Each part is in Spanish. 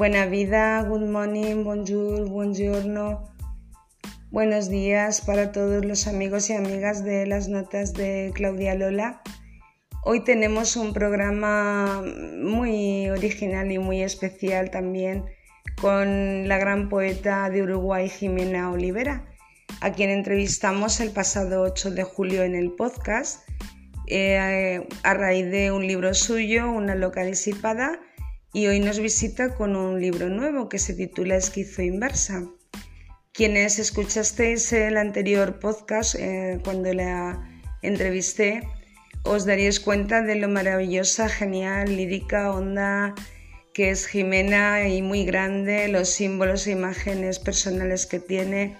Buena vida, good morning, bonjour, buongiorno. Buenos días para todos los amigos y amigas de las notas de Claudia Lola. Hoy tenemos un programa muy original y muy especial también con la gran poeta de Uruguay Jimena Olivera, a quien entrevistamos el pasado 8 de julio en el podcast eh, a raíz de un libro suyo, Una loca disipada, y hoy nos visita con un libro nuevo que se titula Esquizo Inversa. Quienes escuchasteis el anterior podcast eh, cuando la entrevisté, os daríais cuenta de lo maravillosa, genial, lírica, onda que es Jimena y muy grande, los símbolos e imágenes personales que tiene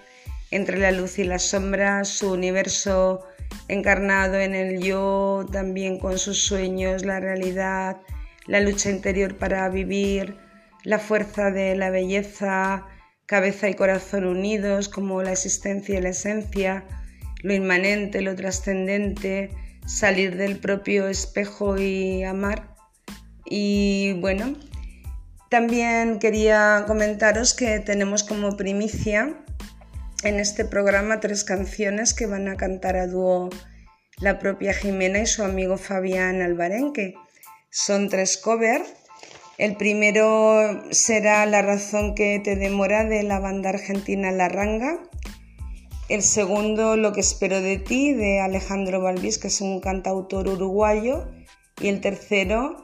entre la luz y la sombra, su universo encarnado en el yo, también con sus sueños, la realidad, la lucha interior para vivir, la fuerza de la belleza, cabeza y corazón unidos como la existencia y la esencia, lo inmanente, lo trascendente, salir del propio espejo y amar. Y bueno, también quería comentaros que tenemos como primicia en este programa tres canciones que van a cantar a dúo la propia Jimena y su amigo Fabián Albarenque. Son tres covers. El primero será La razón que te demora de la banda argentina La Ranga. El segundo, Lo que espero de ti de Alejandro Balbís, que es un cantautor uruguayo. Y el tercero,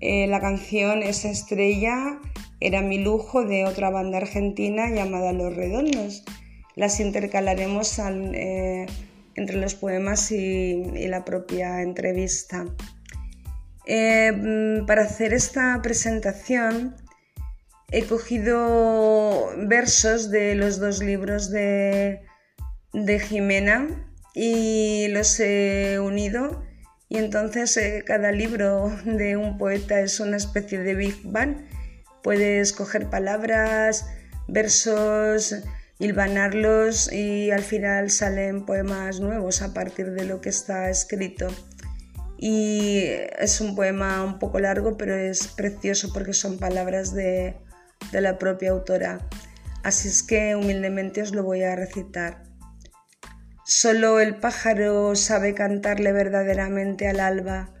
eh, la canción Esa estrella era mi lujo de otra banda argentina llamada Los Redondos. Las intercalaremos eh, entre los poemas y la propia entrevista. Eh, mm, para hacer esta presentación he cogido versos de los dos libros de, Jimena y los he unido y entonces eh, cada libro de un poeta es una especie de Big Bang. Puedes coger palabras, versos, hilvanarlos y al final salen poemas nuevos a partir de lo que está escrito y es un poema un poco largo, pero es precioso porque son palabras de, la propia autora. Así es que humildemente os lo voy a recitar. Solo el pájaro sabe cantarle verdaderamente al alba.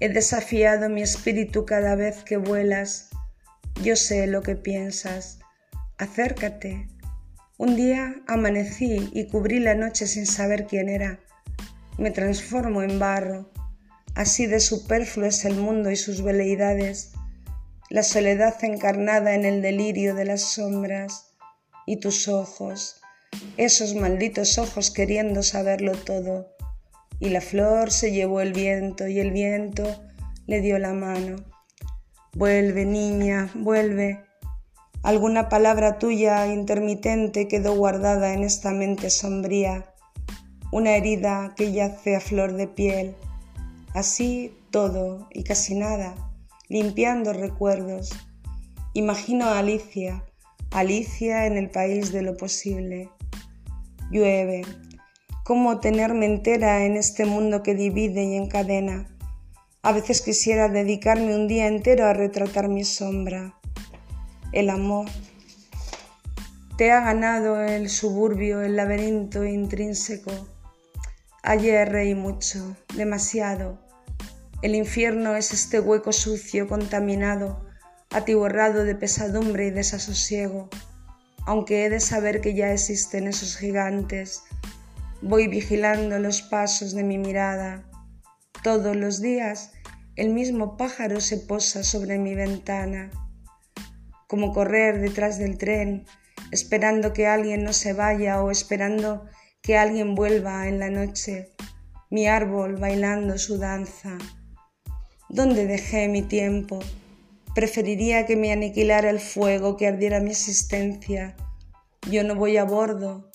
He desafiado mi espíritu cada vez que vuelas. Yo sé lo que piensas. Acércate. Un día amanecí y cubrí la noche sin saber quién era. Me transformo en barro Así de superfluo es el mundo y sus veleidades, la soledad encarnada en el delirio de las sombras y tus ojos, esos malditos ojos queriendo saberlo todo. Y la flor se llevó el viento y el viento le dio la mano. Vuelve, niña, vuelve. Alguna palabra tuya intermitente quedó guardada en esta mente sombría, una herida que yace a flor de piel Así todo y casi nada, limpiando recuerdos. Imagino a Alicia, Alicia en el país de lo posible. Llueve. ¿Cómo tenerme entera en este mundo que divide y encadena? A veces quisiera dedicarme un día entero a retratar mi sombra. El amor. Te ha ganado el suburbio, el laberinto intrínseco. Ayer reí mucho, demasiado el infierno es este hueco sucio, contaminado, atiborrado de pesadumbre y desasosiego. Aunque he de saber que ya existen esos gigantes, voy vigilando los pasos de mi mirada. Todos los días el mismo pájaro se posa sobre mi ventana, como correr detrás del tren, esperando que alguien no se vaya o esperando que alguien vuelva en la noche, mi árbol bailando su danza. ¿Dónde dejé mi tiempo? Preferiría que me aniquilara el fuego, que ardiera mi existencia. Yo no voy a bordo,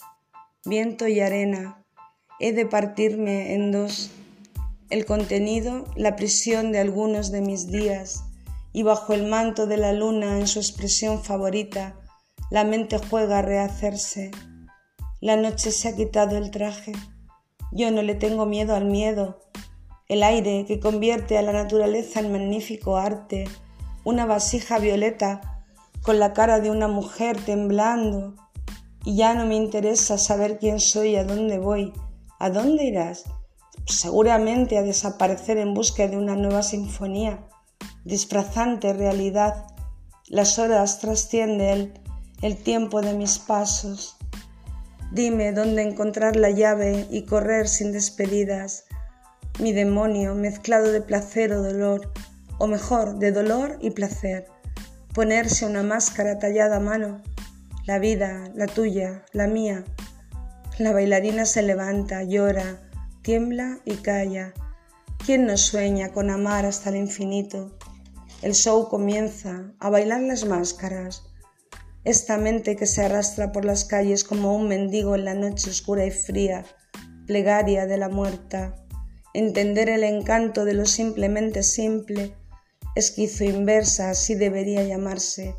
viento y arena. He de partirme en dos. El contenido, la prisión de algunos de mis días, y bajo el manto de la luna en su expresión favorita, la mente juega a rehacerse. La noche se ha quitado el traje. Yo no le tengo miedo al miedo, el aire que convierte a la naturaleza en magnífico arte, una vasija violeta con la cara de una mujer temblando, y ya no me interesa saber quién soy a dónde voy. ¿A dónde irás? Seguramente a desaparecer en busca de una nueva sinfonía, disfrazante realidad. Las horas trasciende el, el tiempo de mis pasos. Dime dónde encontrar la llave y correr sin despedidas. Mi demonio mezclado de placer o dolor, o mejor, de dolor y placer ponerse una máscara tallada a mano, la vida, la tuya, la mía. La bailarina se levanta, llora, tiembla y calla. ¿Quién no sueña con amar hasta el infinito? El show comienza, a bailar las máscaras. Esta mente que se arrastra por las calles como un mendigo en la noche oscura y fría, plegaria de la muerta. Entender el encanto de lo simplemente simple esquizo inversa, así debería llamarse.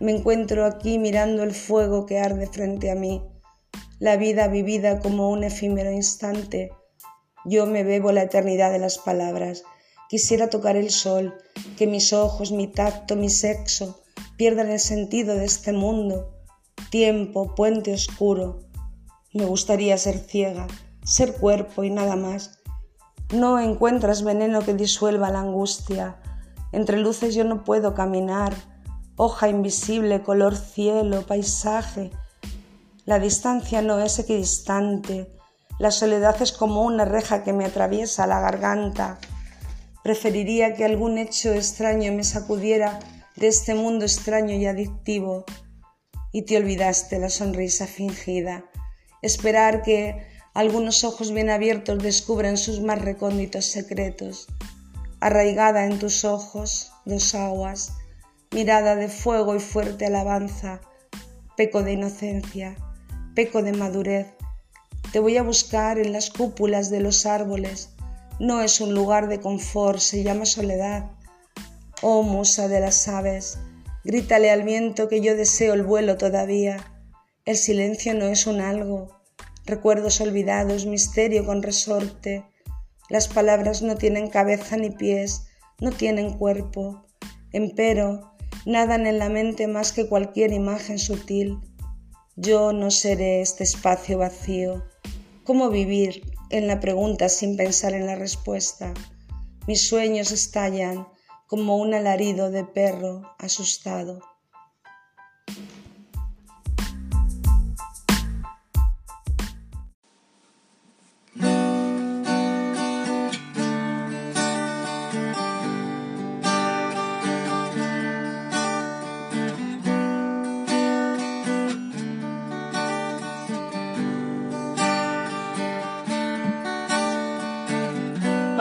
Me encuentro aquí mirando el fuego que arde frente a mí, la vida vivida como un efímero instante. Yo me bebo la eternidad de las palabras. Quisiera tocar el sol, que mis ojos, mi tacto, mi sexo pierdan el sentido de este mundo. Tiempo, puente oscuro. Me gustaría ser ciega, ser cuerpo y nada más. No encuentras veneno que disuelva la angustia, entre luces yo no puedo caminar, hoja invisible, color cielo, paisaje. La distancia no es equidistante, la soledad es como una reja que me atraviesa la garganta. Preferiría que algún hecho extraño me sacudiera de este mundo extraño y adictivo. Y te olvidaste la sonrisa fingida. Esperar que algunos ojos bien abiertos descubran sus más recónditos secretos arraigada en tus ojos, dos aguas, mirada de fuego y fuerte alabanza, peco de inocencia, peco de madurez. Te voy a buscar en las cúpulas de los árboles. No es un lugar de confort, se llama soledad. Oh musa de las aves, grítale al viento que yo deseo el vuelo todavía. El silencio no es un algo, recuerdos olvidados, misterio con resorte las palabras no tienen cabeza ni pies, no tienen cuerpo, empero nadan en la mente más que cualquier imagen sutil. Yo no seré este espacio vacío. ¿Cómo vivir en la pregunta sin pensar en la respuesta? Mis sueños estallan como un alarido de perro asustado.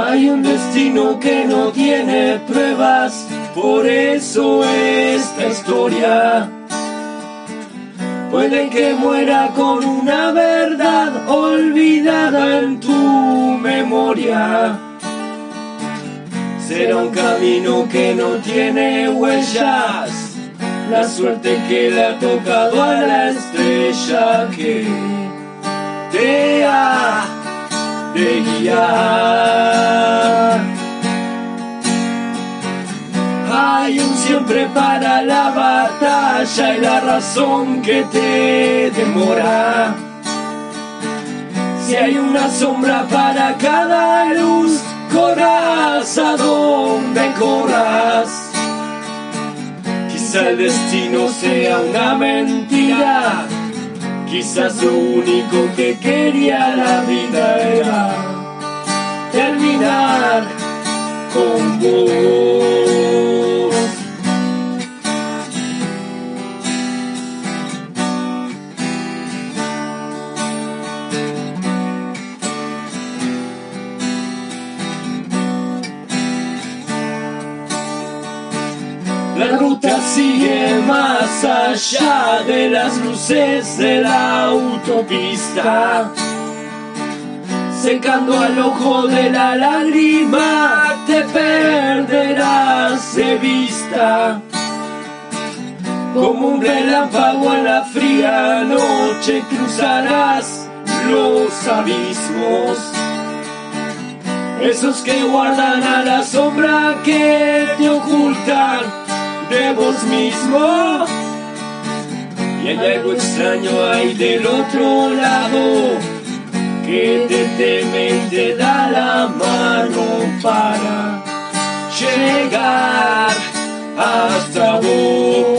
Hay un destino que no tiene pruebas, por eso esta historia. Puede que muera con una verdad olvidada en tu memoria. Será un camino que no tiene huellas, la suerte que le ha tocado a la estrella que te ha Hay un siempre para la batalla y la razón que te demora. Si hay una sombra para cada luz, corras a donde corras. Quizá el destino sea una mentira Quizás lo único que quería la vida era terminar con vos. La ruta sigue más allá de las luces de la autopista. Secando al ojo de la lágrima, te perderás de vista. Como un relámpago en la fría noche cruzarás los abismos. Esos que guardan a la sombra que te ocultan de vos mismo. Y hay algo extraño ahí del otro lado que te teme y te da la mano para llegar hasta vos.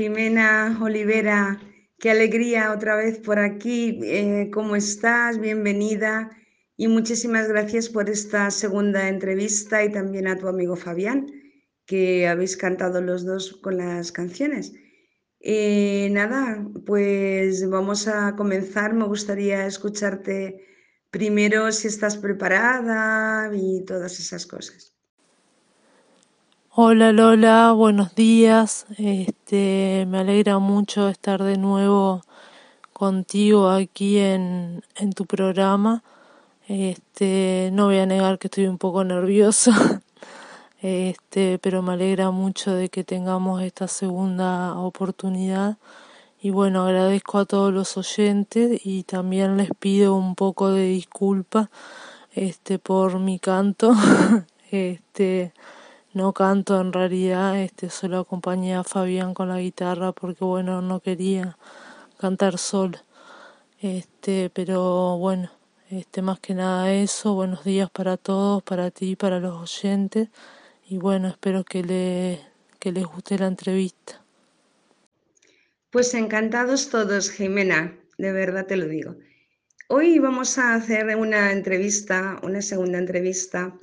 Jimena Olivera, qué alegría otra vez por aquí. Eh, ¿Cómo estás? Bienvenida. Y muchísimas gracias por esta segunda entrevista y también a tu amigo Fabián, que habéis cantado los dos con las canciones. Eh, nada, pues vamos a comenzar. Me gustaría escucharte primero si estás preparada y todas esas cosas. Hola Lola, buenos días. Este, me alegra mucho estar de nuevo contigo aquí en, en tu programa. Este, no voy a negar que estoy un poco nerviosa. Este, pero me alegra mucho de que tengamos esta segunda oportunidad. Y bueno, agradezco a todos los oyentes y también les pido un poco de disculpa este por mi canto. este no canto en realidad, este solo acompañé a Fabián con la guitarra porque bueno, no quería cantar sola. Este, pero bueno, este más que nada eso, buenos días para todos, para ti, para los oyentes y bueno, espero que le que les guste la entrevista. Pues encantados todos, Jimena, de verdad te lo digo. Hoy vamos a hacer una entrevista, una segunda entrevista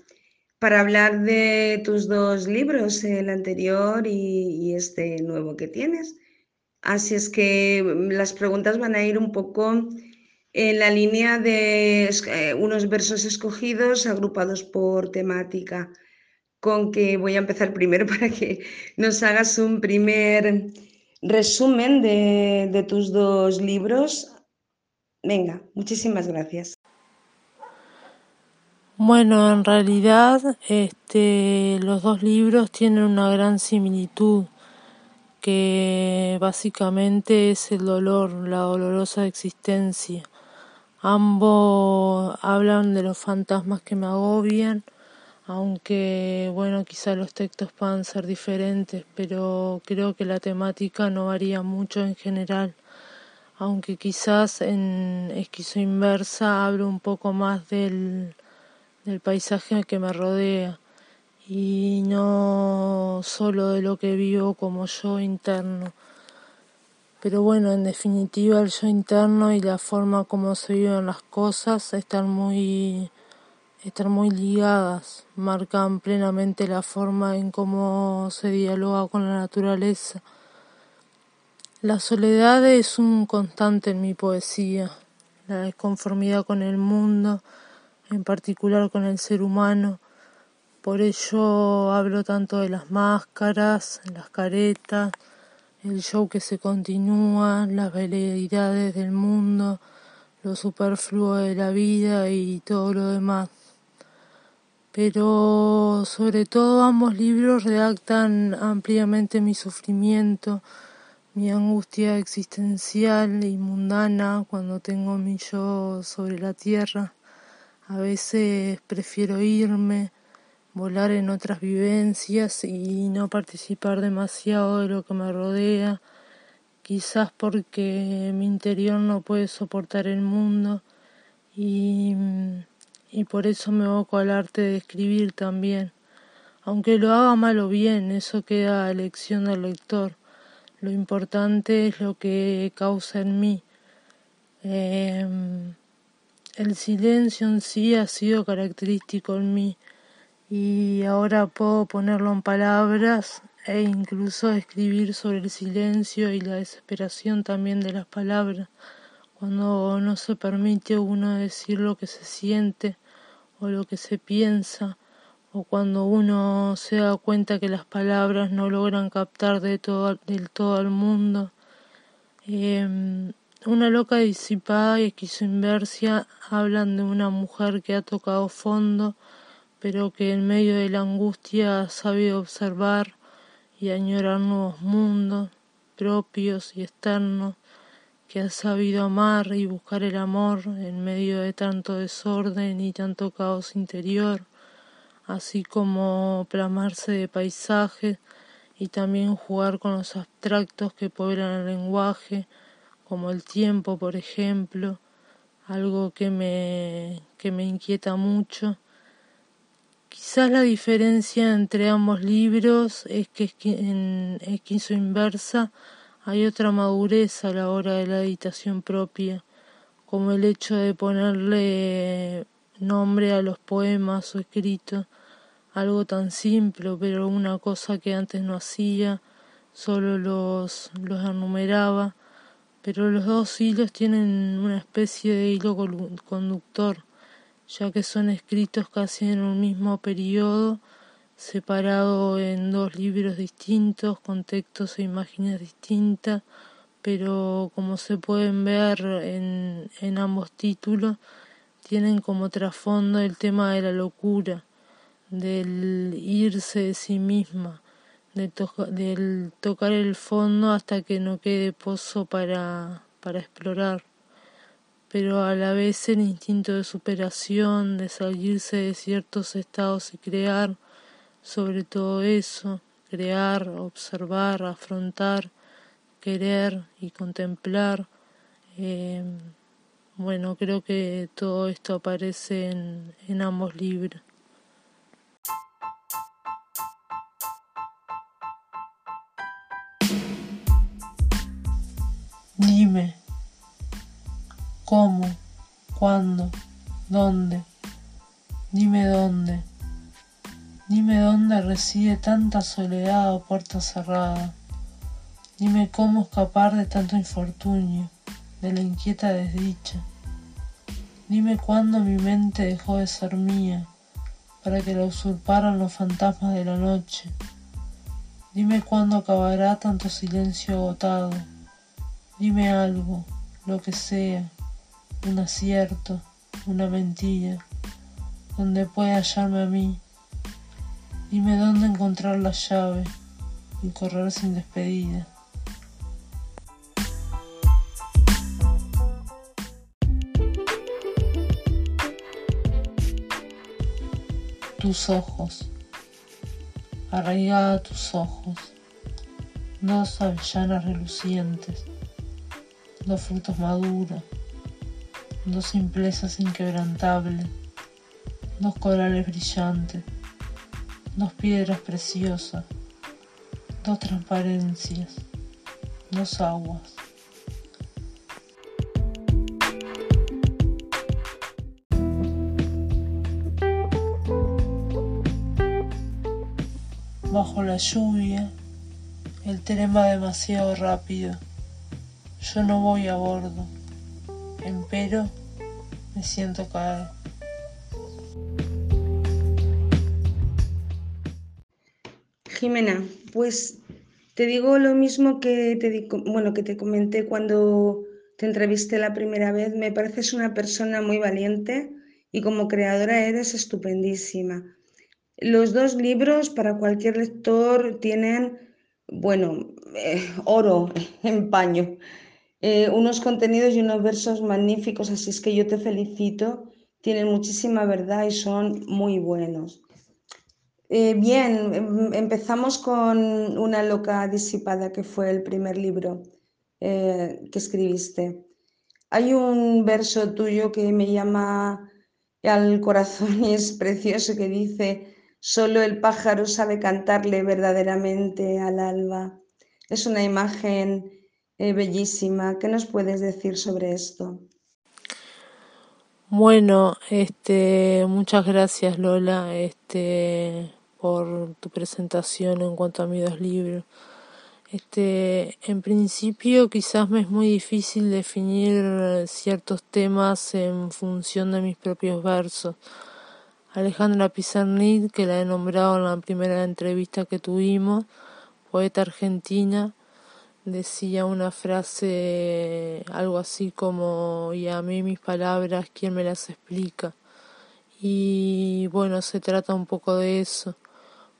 para hablar de tus dos libros, el anterior y, este nuevo que tienes. Así es que mm, las preguntas van a ir un poco en la línea de eh, unos versos escogidos agrupados por temática, con que voy a empezar primero para que nos hagas un primer resumen de, de tus dos libros. Venga, muchísimas gracias. Bueno, en realidad, este, los dos libros tienen una gran similitud, que básicamente es el dolor, la dolorosa existencia. Ambos hablan de los fantasmas que me agobian, aunque bueno, quizá los textos puedan ser diferentes, pero creo que la temática no varía mucho en general, aunque quizás en Esquizo Inversa hablo un poco más del del paisaje que me rodea y no solo de lo que vivo como yo interno. Pero bueno, en definitiva el yo interno y la forma como se viven las cosas están muy están muy ligadas, marcan plenamente la forma en cómo se dialoga con la naturaleza. La soledad es un constante en mi poesía, la desconformidad con el mundo, en particular con el ser humano. Por ello hablo tanto de las máscaras, las caretas, el show que se continúa, las veleidades del mundo, lo superfluo de la vida y todo lo demás. Pero sobre todo ambos libros redactan ampliamente mi sufrimiento, mi angustia existencial y mundana cuando tengo mi yo sobre la tierra. A veces prefiero irme, volar en otras vivencias y no participar demasiado de lo que me rodea, quizás porque mi interior no puede soportar el mundo y, y por eso me evoco al arte de escribir también. Aunque lo haga mal o bien, eso queda a elección del lector. Lo importante es lo que causa en mí. Em, el silencio en sí ha sido característico en mí y ahora puedo ponerlo en palabras e incluso escribir sobre el silencio y la desesperación también de las palabras cuando no se permite uno decir lo que se siente o lo que se piensa o cuando uno se da cuenta que las palabras no logran captar de todo, del todo al mundo. Em, una loca disipada y esquizoinversia hablan de una mujer que ha tocado fondo, pero que en medio de la angustia ha sabido observar y añorar nuevos mundos propios y externos, que ha sabido amar y buscar el amor en medio de tanto desorden y tanto caos interior, así como plasmarse de paisajes y también jugar con los abstractos que pueblan el lenguaje, como el tiempo, por ejemplo, algo que me, que me inquieta mucho. Quizás la diferencia entre ambos libros es que en Esquizo Inversa hay otra madurez a la hora de la editación propia, como el hecho de ponerle nombre a los poemas o escritos, algo tan simple, pero una cosa que antes no hacía, solo los, los enumeraba, pero los dos hilos tienen una especie de hilo conductor. Ya que son escritos casi en un mismo periodo, separado en dos libros distintos, con textos e imágenes distintas, pero como se pueden ver en, en ambos títulos, tienen como trasfondo el tema de la locura, del irse de sí misma, del tocar el fondo hasta que no quede pozo para, para explorar pero a la vez el instinto de superación, de salirse de ciertos estados y crear, sobre todo eso, crear, observar, afrontar, querer y contemplar. Eh, bueno, creo que todo esto aparece en, en ambos libros. Dime. ¿Cómo? ¿Cuándo? ¿Dónde? Dime dónde. Dime dónde reside tanta soledad o puerta cerrada. Dime cómo escapar de tanto infortunio, de la inquieta desdicha. Dime cuándo mi mente dejó de ser mía, para que la usurparan los fantasmas de la noche. Dime cuándo acabará tanto silencio agotado. Dime algo, lo que sea un acierto, una mentira, donde puede hallarme a mí. Dime dónde encontrar la llave y correr sin despedida. Tus ojos, arraigada tus ojos, dos avellanas relucientes, dos frutos maduros dos simplezas inquebrantables, dos corales brillantes, dos piedras preciosas, dos transparencias, dos aguas. Bajo la lluvia, el tren demasiado rápido. Yo no voy a bordo. Empero me siento caer. Jimena, pues te digo lo mismo que te, bueno, que te comenté cuando te entrevisté la primera vez. Me pareces una persona muy valiente y como creadora eres estupendísima. Los dos libros para cualquier lector tienen, bueno, eh, oro en paño. Eh, unos contenidos y unos versos magníficos, así es que yo te felicito, tienen muchísima verdad y son muy buenos. Eh, bien, em, empezamos con Una loca disipada, que fue el primer libro eh, que escribiste. Hay un verso tuyo que me llama al corazón y es precioso que dice, solo el pájaro sabe cantarle verdaderamente al alba. Es una imagen eh, bellísima. ¿Qué nos puedes decir sobre esto? Bueno, este, muchas gracias Lola, este, por tu presentación en cuanto a mis dos libros. Este, en principio quizás me es muy difícil definir ciertos temas en función de mis propios versos. Alejandra Pizarnik, que la he nombrado en la primera entrevista que tuvimos, poeta argentina, decía una frase algo así como, y a mí mis palabras, ¿quién me las explica? Y bueno, se trata un poco de eso.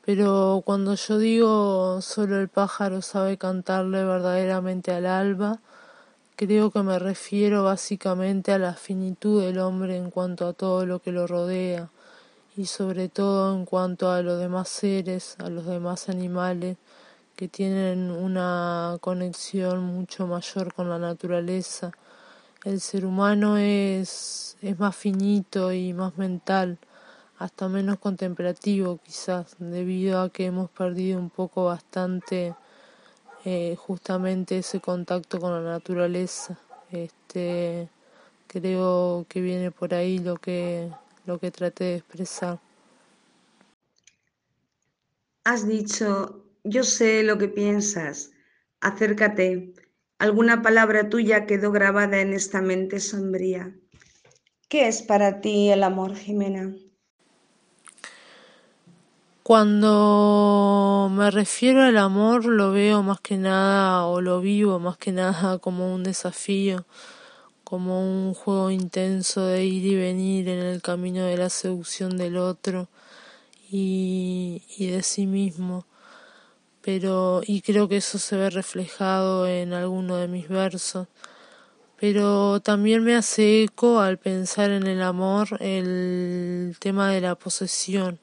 Pero cuando yo digo solo el pájaro sabe cantarle verdaderamente al alba, creo que me refiero básicamente a la finitud del hombre en cuanto a todo lo que lo rodea y sobre todo en cuanto a los demás seres, a los demás animales que tienen una conexión mucho mayor con la naturaleza. El ser humano es, es más finito y más mental hasta menos contemplativo quizás, debido a que hemos perdido un poco bastante eh, justamente ese contacto con la naturaleza. Este, creo que viene por ahí lo que, lo que traté de expresar. Has dicho, yo sé lo que piensas, acércate. Alguna palabra tuya quedó grabada en esta mente sombría. ¿Qué es para ti el amor, Jimena? Cuando me refiero al amor lo veo más que nada o lo vivo más que nada como un desafío, como un juego intenso de ir y venir en el camino de la seducción del otro y, y de sí mismo. Pero, y creo que eso se ve reflejado en alguno de mis versos. Pero también me hace eco al pensar en el amor el tema de la posesión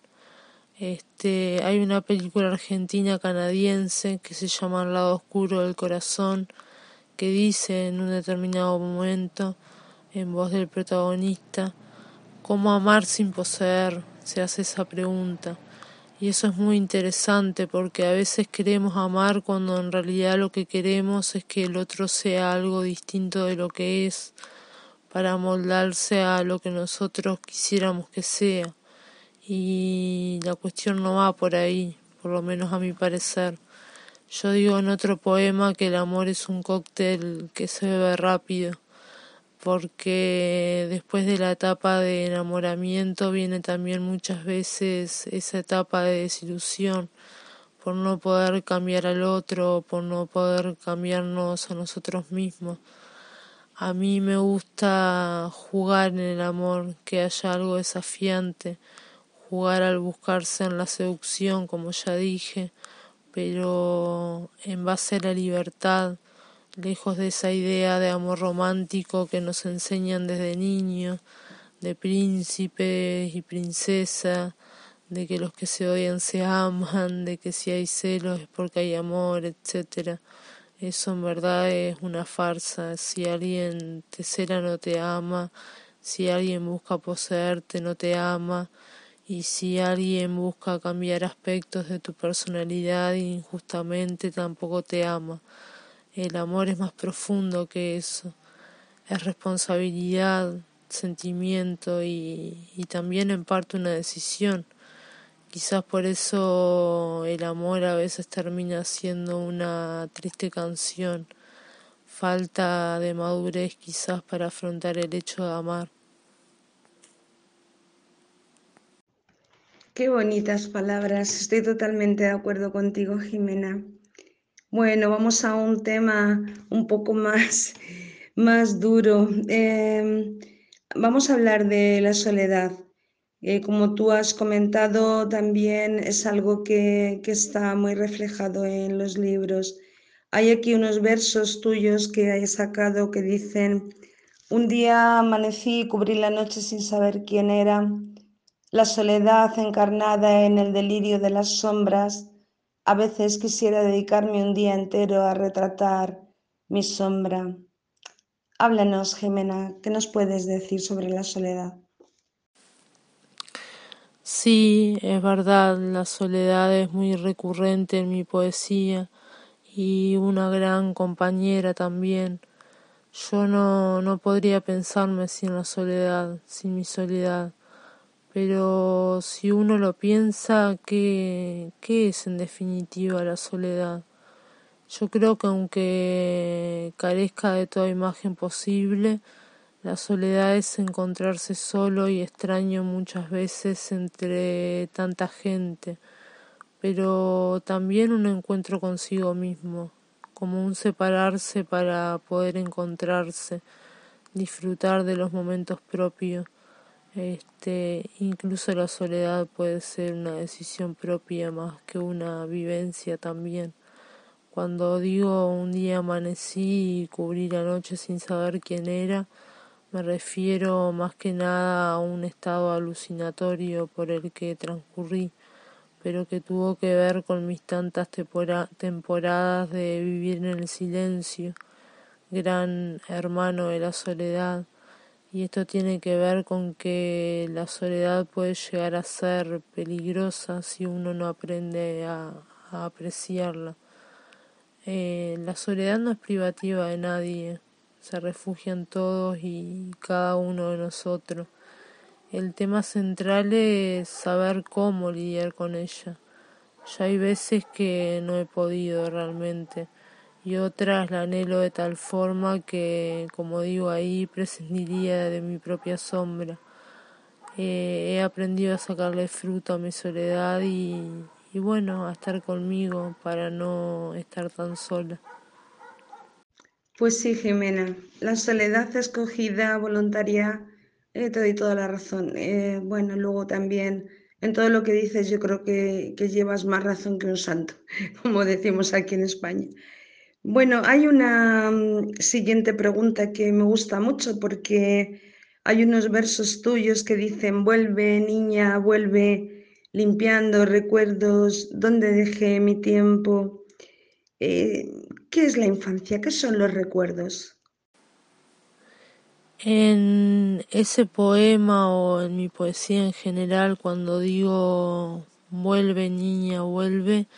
este, hay una película argentina canadiense que se llama El lado oscuro del corazón, que dice en un determinado momento, en voz del protagonista, ¿cómo amar sin poseer? Se hace esa pregunta. Y eso es muy interesante porque a veces queremos amar cuando en realidad lo que queremos es que el otro sea algo distinto de lo que es, para moldarse a lo que nosotros quisiéramos que sea y la cuestión no va por ahí, por lo menos a mi parecer. Yo digo en otro poema que el amor es un cóctel que se bebe rápido, porque después de la etapa de enamoramiento viene también muchas veces esa etapa de desilusión por no poder cambiar al otro, por no poder cambiarnos a nosotros mismos. A mí me gusta jugar en el amor, que haya algo desafiante, jugar al buscarse en la seducción, como ya dije, pero en base a la libertad, lejos de esa idea de amor romántico que nos enseñan desde niños, de príncipes y princesa, de que los que se odian se aman, de que si hay celos es porque hay amor, etcétera. Eso en verdad es una farsa. Si alguien te cela no te ama, si alguien busca poseerte no te ama, y si alguien busca cambiar aspectos de tu personalidad injustamente, tampoco te ama. El amor es más profundo que eso. Es responsabilidad, sentimiento y, y también en parte una decisión. Quizás por eso el amor a veces termina siendo una triste canción. Falta de madurez quizás para afrontar el hecho de amar. Qué bonitas palabras. Estoy totalmente de acuerdo contigo, Jimena. Bueno, vamos a un tema un poco más, más duro. Em, vamos a hablar de la soledad. Eh, como tú has comentado, también es algo que, que está muy reflejado en los libros. Hay aquí unos versos tuyos que he sacado que dicen, un día amanecí y cubrí la noche sin saber quién era la soledad encarnada en el delirio de las sombras, a veces quisiera dedicarme un día entero a retratar mi sombra. Háblanos, Jimena, ¿qué nos puedes decir sobre la soledad? Sí, es verdad, la soledad es muy recurrente en mi poesía y una gran compañera también. Yo no, no podría pensarme sin la soledad, sin mi soledad pero si uno lo piensa, ¿qué, ¿qué es en definitiva la soledad? Yo creo que aunque carezca de toda imagen posible, La soledad es encontrarse solo y extraño muchas veces entre tanta gente, pero también un encuentro consigo mismo, como un separarse para poder encontrarse, disfrutar de los momentos propios. Este, incluso la soledad puede ser una decisión propia más que una vivencia también. Cuando digo un día amanecí y cubrí la noche sin saber quién era, me refiero más que nada a un estado alucinatorio por el que transcurrí, pero que tuvo que ver con mis tantas temporadas de vivir en el silencio, gran hermano de la soledad. Y esto tiene que ver con que la soledad puede llegar a ser peligrosa si uno no aprende a, apreciarla. Eh, la soledad no es privativa de nadie, se refugian todos y cada uno de nosotros. El tema central es saber cómo lidiar con ella. Ya hay veces que no he podido realmente y otras la anhelo de tal forma que, como digo ahí, prescindiría de mi propia sombra. Eh, he aprendido a sacarle fruto a mi soledad y, bueno, a estar conmigo para no estar tan sola. Pues sí, Jimena, la soledad escogida, voluntaria, eh, te doy toda la razón. Eh, bueno, luego también en todo lo que dices yo creo que, llevas más razón que un santo, como decimos aquí en España. Bueno, hay una mm, siguiente pregunta que me gusta mucho porque hay unos versos tuyos que dicen, vuelve niña, vuelve limpiando recuerdos, donde dejé mi tiempo. Eh, ¿Qué es la infancia? ¿Qué son los recuerdos? En ese poema o en mi poesía en general, cuando digo vuelve niña, vuelve,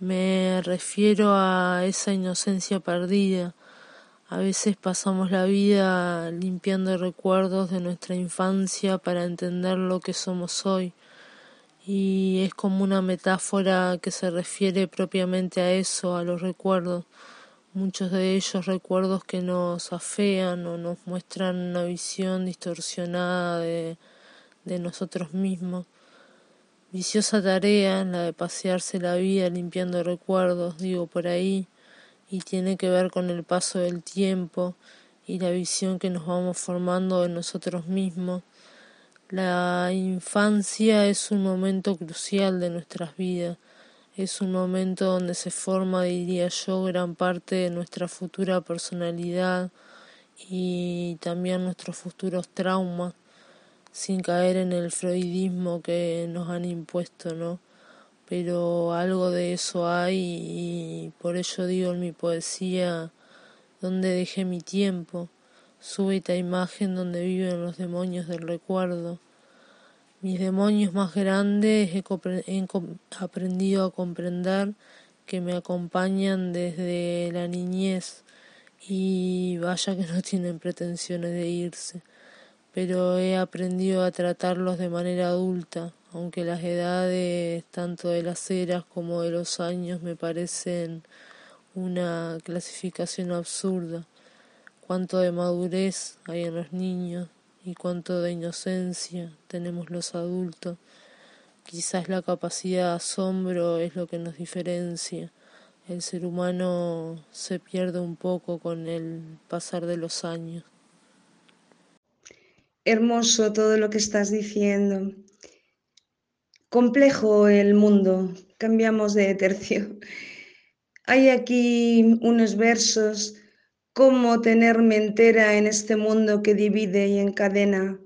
me refiero a esa inocencia perdida. A veces pasamos la vida limpiando recuerdos de nuestra infancia para entender lo que somos hoy. Y es como una metáfora que se refiere propiamente a eso, a los recuerdos muchos de ellos recuerdos que nos afean o nos muestran una visión distorsionada de, de nosotros mismos. Viciosa tarea la de pasearse la vida limpiando recuerdos, digo por ahí, y tiene que ver con el paso del tiempo y la visión que nos vamos formando de nosotros mismos. La infancia es un momento crucial de nuestras vidas es un momento donde se forma, diría yo, gran parte de nuestra futura personalidad y también nuestros futuros traumas, sin caer en el freudismo que nos han impuesto, ¿no? Pero algo de eso hay y por ello digo en mi poesía, donde dejé mi tiempo, súbita imagen donde viven los demonios del recuerdo. Mis demonios más grandes he, aprendido a comprender que me acompañan desde la niñez. Y vaya que no tienen pretensiones de irse, pero he aprendido a tratarlos de manera adulta, aunque las edades tanto de las eras como de los años me parecen una clasificación absurda. Cuánto de madurez hay en los niños, y cuánto de inocencia tenemos los adultos. Quizás la capacidad de asombro es lo que nos diferencia. El ser humano se pierde un poco con el pasar de los años. Hermoso todo lo que estás diciendo. Complejo el mundo. Cambiamos de tercio. Hay aquí unos versos cómo tenerme entera en este mundo que divide y encadena.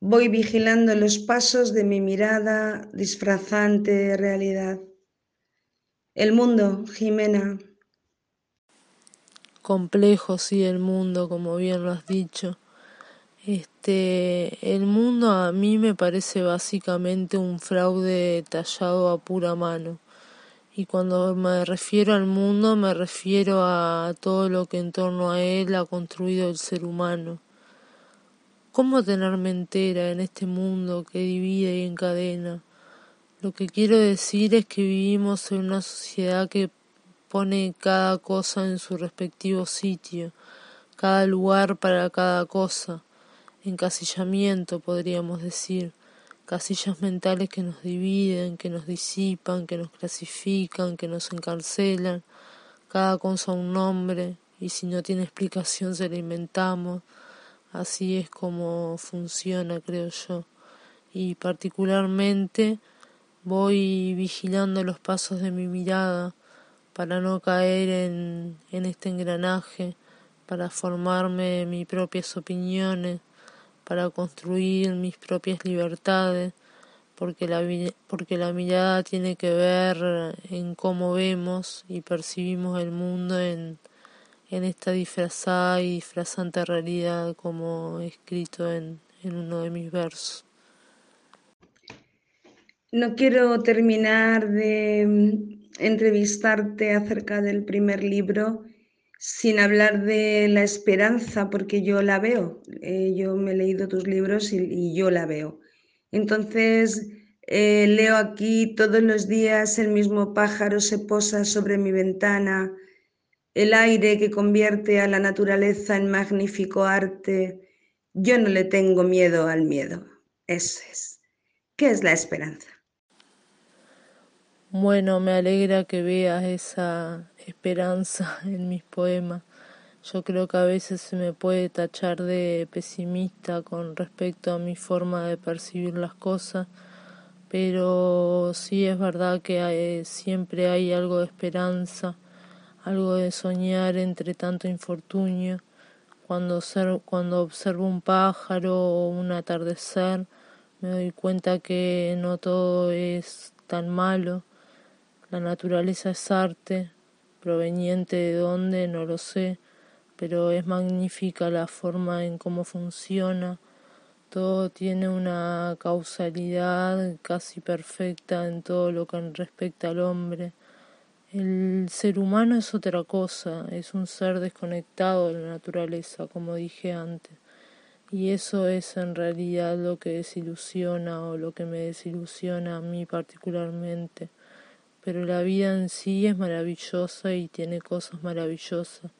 Voy vigilando los pasos de mi mirada disfrazante de realidad. El mundo, Jimena. Complejo, sí, el mundo, como bien lo has dicho. Este, el mundo a mí me parece básicamente un fraude tallado a pura mano. Y cuando me refiero al mundo me refiero a todo lo que en torno a él ha construido el ser humano. ¿Cómo tenerme entera en este mundo que divide y encadena? Lo que quiero decir es que vivimos en una sociedad que pone cada cosa en su respectivo sitio, cada lugar para cada cosa. Encasillamiento, podríamos decir, casillas mentales que nos dividen, que nos disipan, que nos clasifican, que nos encarcelan, cada cosa un nombre, y si no tiene explicación se la inventamos. Así es como funciona, creo yo. Y particularmente voy vigilando los pasos de mi mirada para no caer en, en este engranaje, para formarme mis propias opiniones, para construir mis propias libertades, porque la, porque la mirada tiene que ver en cómo vemos y percibimos el mundo en, en esta disfrazada y disfrazante realidad como escrito en, en uno de mis versos. No quiero terminar de mm, entrevistarte acerca del primer libro sin hablar de la esperanza, porque yo la veo. Eh, yo me he leído tus libros y, yo la veo. Entonces, eh, leo aquí todos los días el mismo pájaro se posa sobre mi ventana, el aire que convierte a la naturaleza en magnífico arte. Yo no le tengo miedo al miedo. Eso es. ¿Qué es la esperanza? Bueno, me alegra que veas esa esperanza en mis poemas. Yo creo que a veces se me puede tachar de pesimista con respecto a mi forma de percibir las cosas, pero sí es verdad que siempre hay algo de esperanza, algo de soñar entre tanto infortunio. Cuando, observo un pájaro o un atardecer, me doy cuenta que no todo es tan malo la naturaleza es arte, proveniente de dónde no lo sé, pero es magnífica la forma en cómo funciona. Todo tiene una causalidad casi perfecta en todo lo que respecta al hombre. El ser humano es otra cosa, es un ser desconectado de la naturaleza, como dije antes. Y eso es en realidad lo que desilusiona o lo que me desilusiona a mí particularmente pero la vida en sí es maravillosa y tiene cosas maravillosas.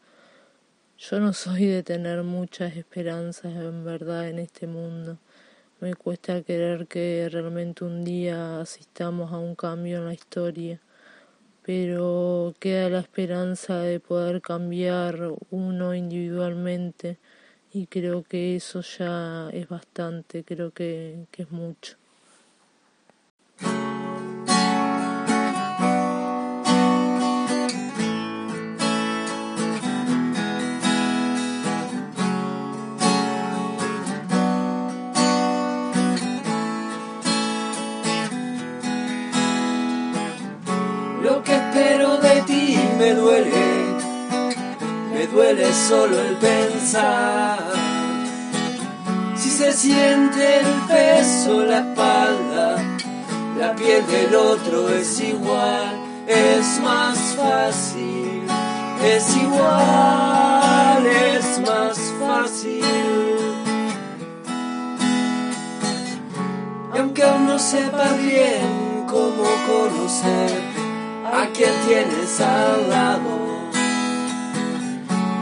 Yo no soy de tener muchas esperanzas en verdad en este mundo. Me cuesta creer que realmente un día asistamos a un cambio en la historia, pero queda la esperanza de poder cambiar uno individualmente y creo que eso ya es bastante, creo que, que es mucho. Me duele, me duele solo el pensar. Si se siente el peso, la espalda, la piel del otro es igual, es más fácil, es igual, es más fácil. Aunque aún no sepa bien cómo conocer, a quien tienes al lado.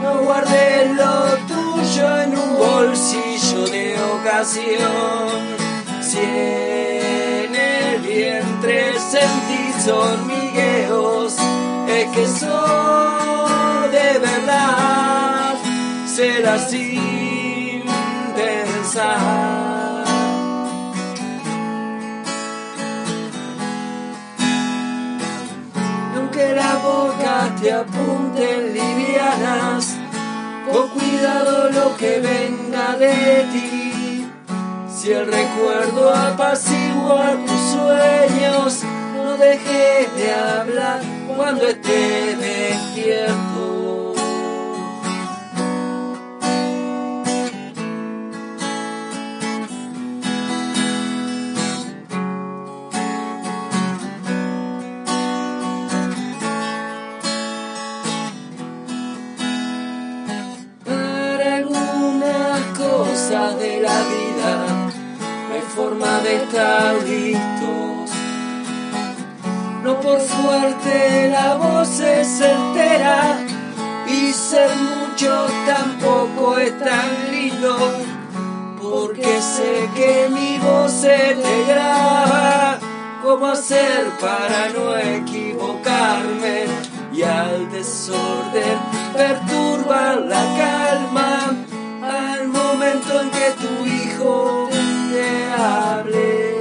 No guardes lo tuyo en un bolsillo de ocasión. Si en el vientre sentís hormigueos, es que son de verdad, será sin pensar. Te apunten livianas, con cuidado lo que venga de ti. Si el recuerdo apacigua tus sueños, no dejes de hablar cuando estés despierto. La vida, no hay forma de estar listos. No por fuerte la voz es certera y ser mucho tampoco es tan lindo. Por porque sé que mi voz se te graba. ¿Cómo hacer para no equivocarme? Y al desorden perturba la calma al momento en que tu hijo te hable.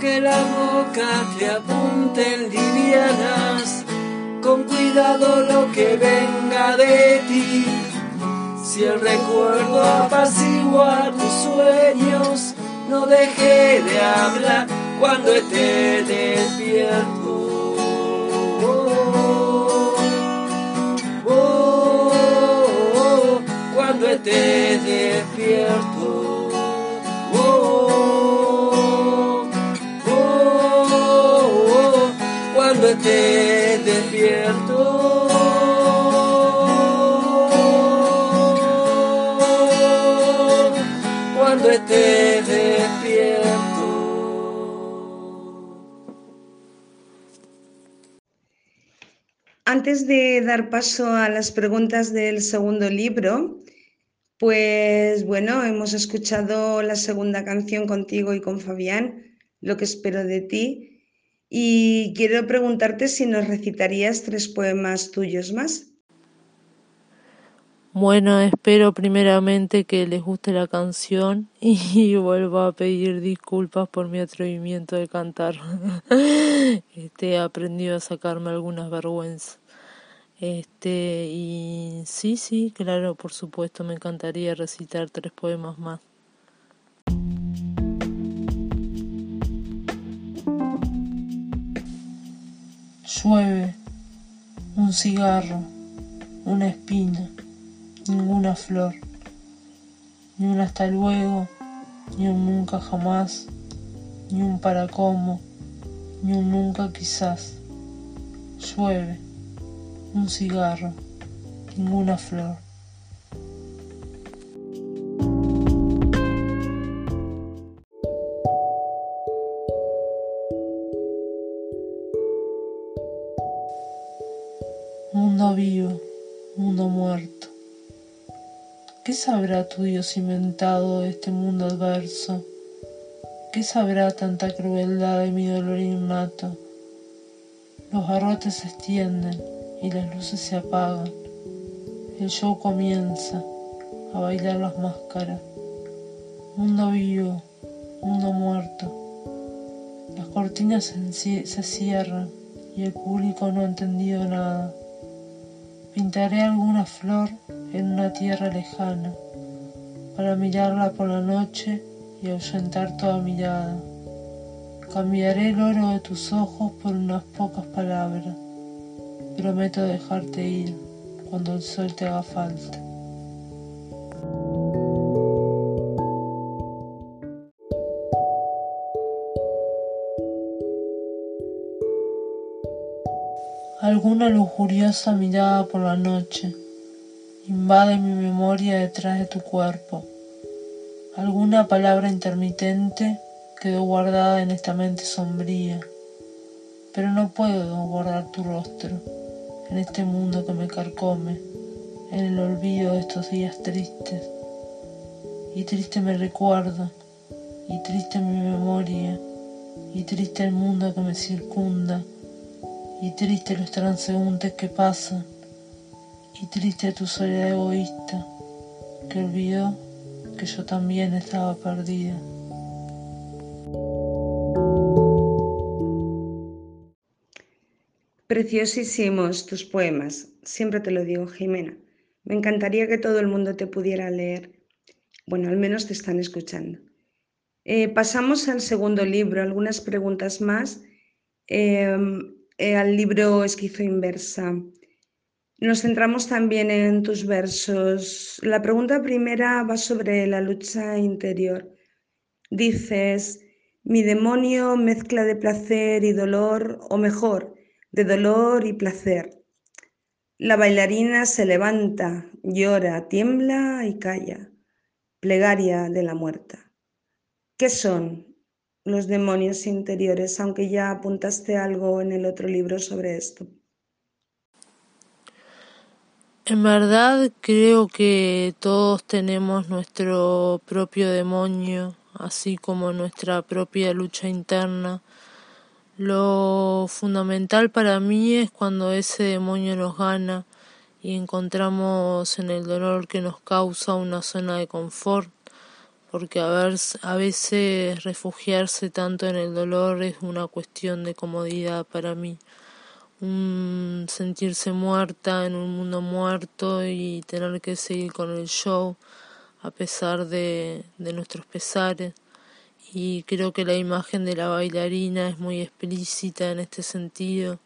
que la boca te apunten livianas, con cuidado lo que venga de ti. Si el recuerdo apacigua tus sueños, no deje de hablar cuando esté despierto. cuando esté despierto. cuando esté Antes de dar paso a las preguntas del segundo libro, pues bueno, hemos escuchado la segunda canción contigo y con Fabián, Lo que espero de ti, y quiero preguntarte si nos recitarías tres poemas tuyos más. Bueno, espero primeramente que les guste la canción y vuelvo a pedir disculpas por mi atrevimiento de cantar. Este, he aprendido a sacarme algunas vergüenzas. Este, y sí, sí, claro, por supuesto, me encantaría recitar tres poemas más. Llueve, un cigarro, una espina, ninguna flor, ni un hasta luego, ni un nunca jamás, ni un para cómo, ni un nunca quizás. Llueve, un cigarro, ninguna flor. Mundo vivo, mundo muerto. ¿Qué sabrá tu Dios inventado de este mundo adverso? ¿Qué sabrá tanta crueldad de mi dolor innato? Los garrotes se extienden y las luces se apagan. El show comienza a bailar las máscaras. Mundo vivo, mundo muerto. Las cortinas se, cierran y el público no ha entendido nada. Pintaré alguna flor en una tierra lejana para mirarla por la noche y ahuyentar toda mirada. Cambiaré el oro de tus ojos por unas pocas palabras. Prometo dejarte ir cuando el sol te haga falta. Alguna lujuriosa mirada por la noche invade mi memoria detrás de tu cuerpo. Alguna palabra intermitente quedó guardada en esta mente sombría, pero no puedo guardar tu rostro en este mundo que me carcome, en el olvido de estos días tristes. Y triste me recuerdo, y triste mi memoria, y triste el mundo que me circunda y triste los transeúntes que pasan, y triste tu soledad egoísta, que olvidó que yo también estaba perdida. Preciosísimos tus poemas, siempre te lo digo, Jimena. Me encantaría que todo el mundo te pudiera leer. Bueno, al menos te están escuchando. Eh, pasamos al segundo libro, algunas preguntas más. Em, eh, al libro Esquizo Inversa. Nos centramos también en tus versos. La pregunta primera va sobre la lucha interior. Dices, mi demonio mezcla de placer y dolor, o mejor, de dolor y placer. La bailarina se levanta, llora, tiembla y calla. plegaria de la muerta. ¿Qué son los demonios interiores? Aunque ya apuntaste algo en el otro libro sobre esto. En verdad creo que todos tenemos nuestro propio demonio, así como nuestra propia lucha interna. Lo fundamental para mí es cuando ese demonio nos gana y encontramos en el dolor que nos causa una zona de confort, porque a, veces refugiarse tanto en el dolor es una cuestión de comodidad para mí sentirse muerta en un mundo muerto y tener que seguir con el show a pesar de, de nuestros pesares. Y creo que la imagen de la bailarina es muy explícita en este sentido.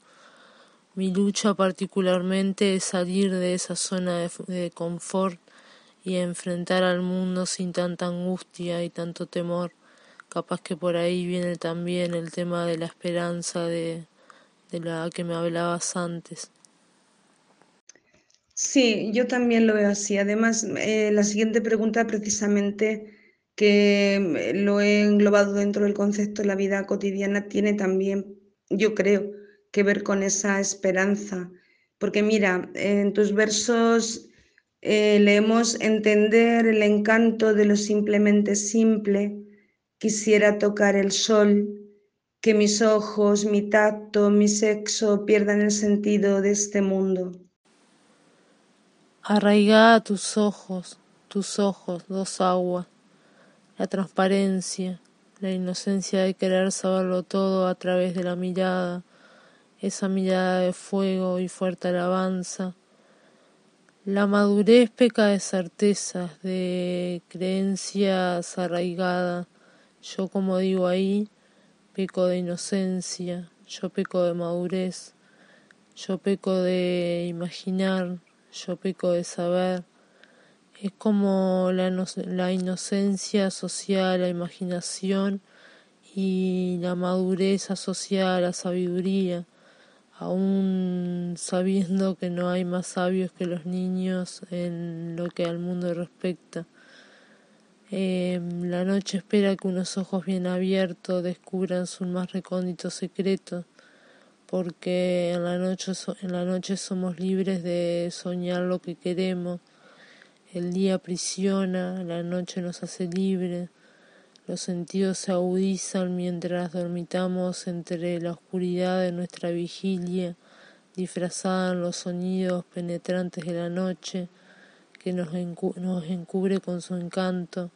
Mi lucha particularmente es salir de esa zona de, de confort y enfrentar al mundo sin tanta angustia y tanto temor. Capaz que por ahí viene también el tema de la esperanza de, de la que me hablabas antes. Sí, yo también lo veo así. Además, eh, la siguiente pregunta precisamente que lo he englobado dentro del concepto de la vida cotidiana tiene también, yo creo, que ver con esa esperanza. Porque mira, en tus versos eh, leemos entender el encanto de lo simplemente simple, quisiera tocar el sol, que mis ojos, mi tacto, mi sexo pierdan el sentido de este mundo. Arraigada tus ojos, tus ojos, dos aguas, la transparencia, la inocencia de querer saberlo todo a través de la mirada, esa mirada de fuego y fuerte alabanza. La madurez peca de certezas, de creencias arraigadas. Yo como digo ahí, peco de inocencia, yo peco de madurez, yo peco de imaginar, yo peco de saber. Es como la, la inocencia asociada a la imaginación y la madurez asociada a la sabiduría, aún sabiendo que no hay más sabios que los niños en lo que al mundo respecta. Em, la noche espera que unos ojos bien abiertos descubran su más recóndito secreto, porque en la, noche en la noche somos libres de soñar lo que queremos. El día aprisiona, la noche nos hace libres, los sentidos se agudizan mientras dormitamos entre la oscuridad de nuestra vigilia, disfrazada en los sonidos penetrantes de la noche que nos, nos encubre con su encanto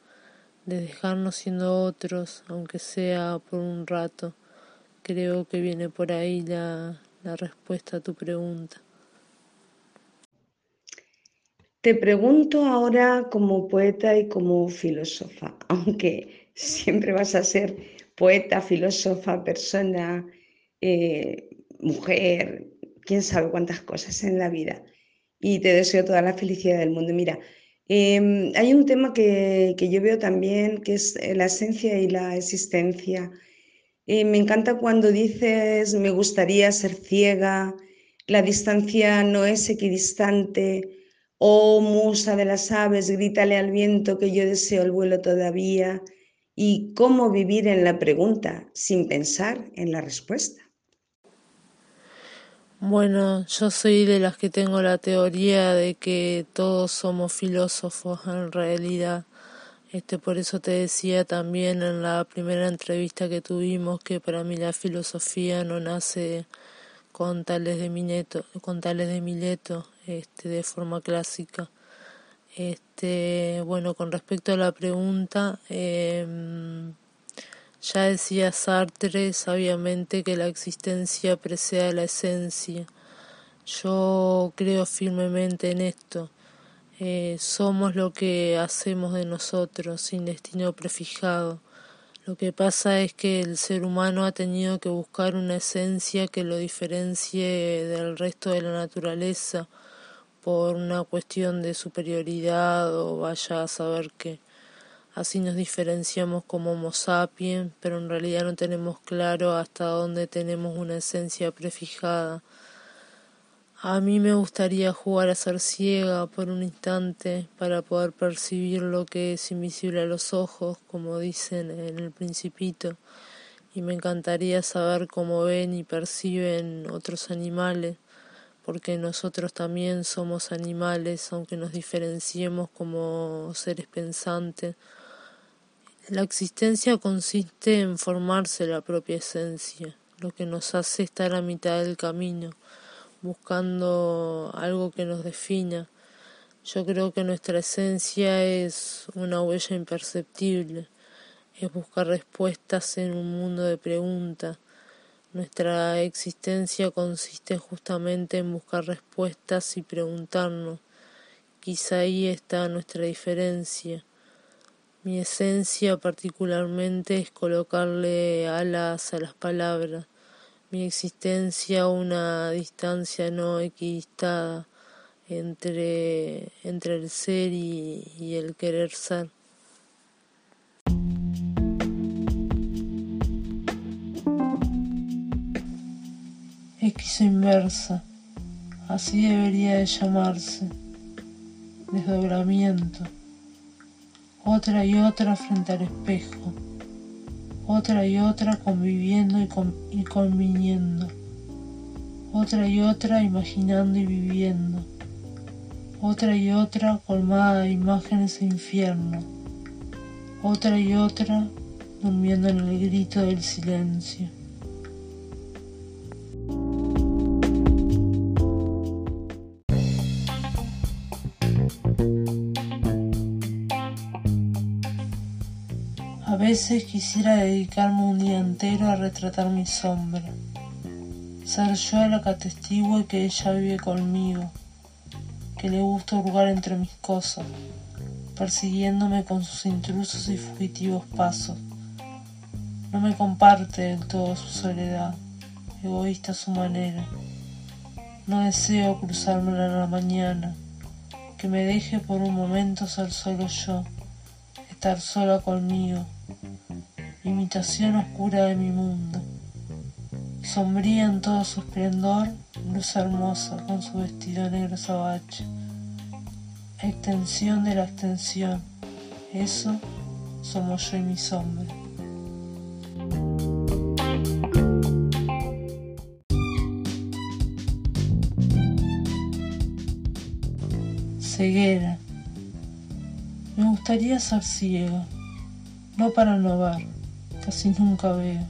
de dejarnos siendo otros, aunque sea por un rato. Creo que viene por ahí la, la respuesta a tu pregunta. Te pregunto ahora como poeta y como filósofa, aunque siempre vas a ser poeta, filósofa, persona, eh, mujer, quién sabe cuántas cosas en la vida. Y te deseo toda la felicidad del mundo. Mira, Em, hay un tema que, yo veo también, que es eh, la esencia y la existencia. Eh, me encanta cuando dices, me gustaría ser ciega, la distancia no es equidistante, oh musa de las aves, grítale al viento que yo deseo el vuelo todavía, y cómo vivir en la pregunta sin pensar en la respuesta. Bueno, yo soy de las que tengo la teoría de que todos somos filósofos en realidad. Este, por eso te decía también en la primera entrevista que tuvimos que para mí la filosofía no nace con tales de con tales de Mileto, este, de forma clásica. Este, bueno, con respecto a la pregunta, eh, ya decía Sartre sabiamente que la existencia precede a la esencia. Yo creo firmemente en esto. Eh, somos lo que hacemos de nosotros, sin destino prefijado. Lo que pasa es que el ser humano ha tenido que buscar una esencia que lo diferencie del resto de la naturaleza por una cuestión de superioridad o vaya a saber qué. Así nos diferenciamos como Homo sapiens, pero en realidad no tenemos claro hasta dónde tenemos una esencia prefijada. A mí me gustaría jugar a ser ciega por un instante para poder percibir lo que es invisible a los ojos, como dicen en el principito, y me encantaría saber cómo ven y perciben otros animales, porque nosotros también somos animales, aunque nos diferenciemos como seres pensantes. La existencia consiste en formarse la propia esencia, lo que nos hace estar a mitad del camino buscando algo que nos defina. Yo creo que nuestra esencia es una huella imperceptible, es buscar respuestas en un mundo de preguntas. Nuestra existencia consiste justamente en buscar respuestas y preguntarnos. Quizá ahí está nuestra diferencia. Mi esencia particularmente es colocarle alas a las palabras mi existencia una distancia no equidistada entre, entre el ser y, y el querer ser. X inversa, así debería de llamarse, desdoblamiento, otra y otra frente al espejo. Otra y otra conviviendo y, conviniendo, otra y otra imaginando y viviendo, otra y otra colmada de imágenes de infierno, otra y otra durmiendo en el grito del silencio. Veces quisiera dedicarme un día entero a retratar mi sombra, ser yo la que atestigue que ella vive conmigo, que le gusta hurgar entre mis cosas, persiguiéndome con sus intrusos y fugitivos pasos. No me comparte del todo su soledad, egoísta a su manera. No deseo cruzármela en la mañana, que me deje por un momento ser solo yo, estar sola conmigo imitación oscura de mi mundo. Sombría en todo su esplendor, luz hermosa con su vestido negro sabache. Extensión de la extensión, eso somos yo y mi sombra. Ceguera. Me gustaría ser ciego no para no ver, casi nunca veo.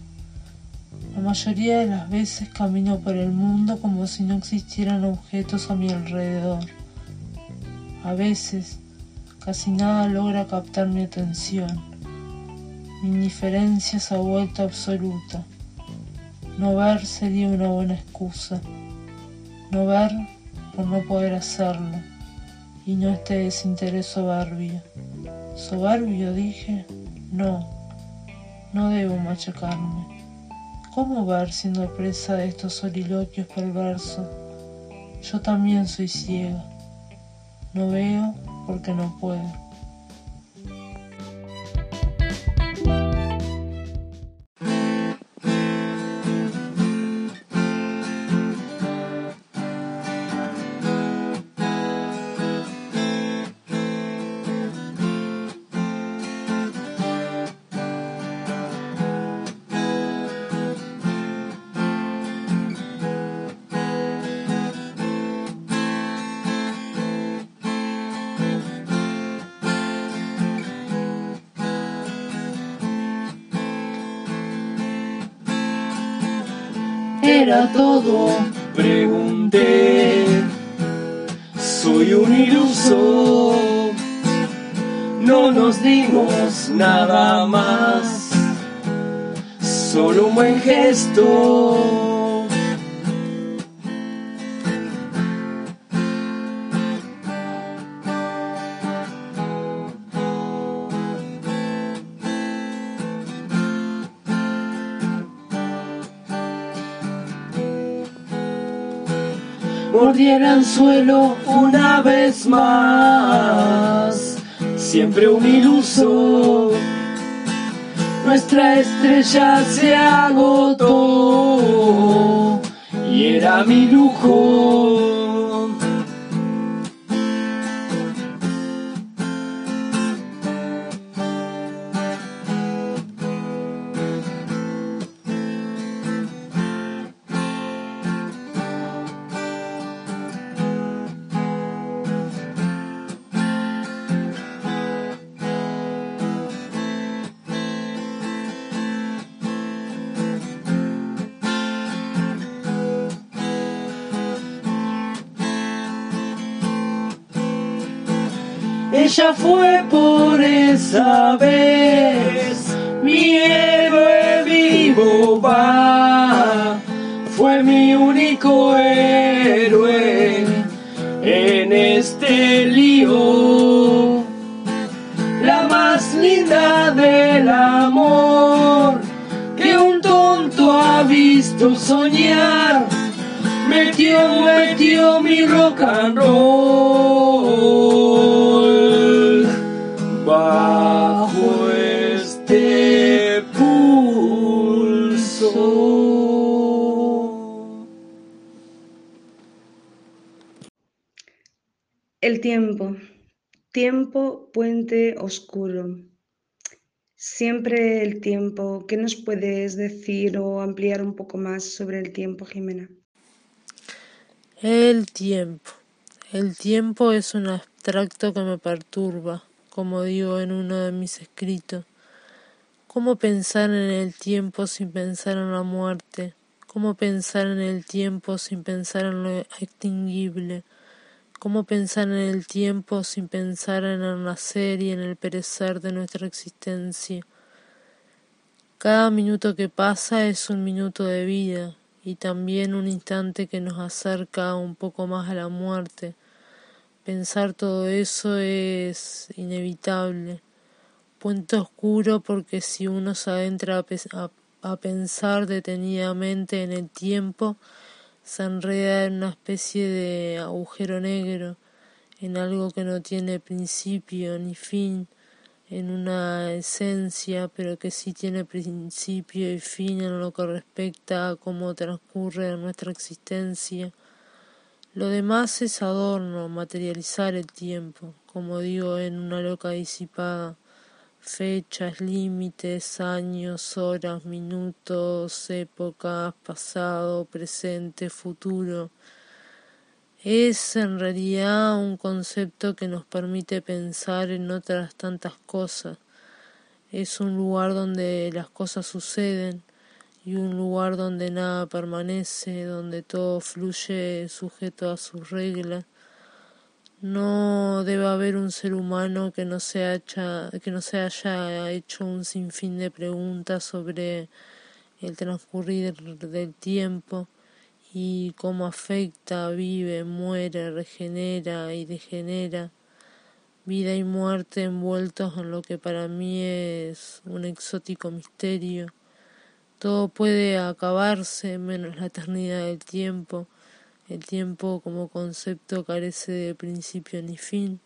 La mayoría de las veces camino por el mundo como si no existieran objetos a mi alrededor. A veces casi nada logra captar mi atención. Mi indiferencia se ha vuelto absoluta. No ver sería una buena excusa. No ver por no poder hacerlo. Y no este desinterés soberbio. Soberbio, dije. No, no debo machacarme. ¿Cómo ver siendo presa de estos soliloquios perversos? Yo también soy ciega. No veo porque no puedo. Era todo, pregunté. Soy un iluso, no nos dimos nada más, solo un buen gesto mordiera el suelo una vez más. Siempre un iluso, nuestra estrella se agotó y era mi lujo fue por esa vez. Mi héroe vivo va, fue mi único héroe en este lío, la más linda del amor que un tonto ha visto soñar, metió, metió mi rock and roll Tiempo. Tiempo, puente oscuro. Siempre el tiempo. ¿Qué nos puedes decir o ampliar un poco más sobre el tiempo, Jimena? El tiempo. El tiempo es un abstracto que me perturba, como digo en uno de mis escritos. ¿Cómo pensar en el tiempo sin pensar en la muerte? ¿Cómo pensar en el tiempo sin pensar en lo extinguible? ¿Cómo pensar en el tiempo sin pensar en el nacer y en el perecer de nuestra existencia? Cada minuto que pasa es un minuto de vida y también un instante que nos acerca un poco más a la muerte. Pensar todo eso es inevitable. Puente oscuro porque si uno se adentra a, a pensar detenidamente en el tiempo, se enreda en una especie de agujero negro, en algo que no tiene principio ni fin, en una esencia, pero que sí tiene principio y fin en lo que respecta a cómo transcurre nuestra existencia. Lo demás es adorno, materializar el tiempo, como digo en una loca disipada fechas, límites, años, horas, minutos, épocas, pasado, presente, futuro. Es en realidad un concepto que nos permite pensar en otras tantas cosas. Es un lugar donde las cosas suceden y un lugar donde nada permanece, donde todo fluye sujeto a sus reglas no debe haber un ser humano que no se haya, que no se haya hecho un sinfín de preguntas sobre el transcurrir del tiempo y cómo afecta, vive, muere, regenera y degenera, vida y muerte envueltos en lo que para mí es un exótico misterio. Todo puede acabarse menos la eternidad del tiempo el tiempo como concepto carece de principio ni fin.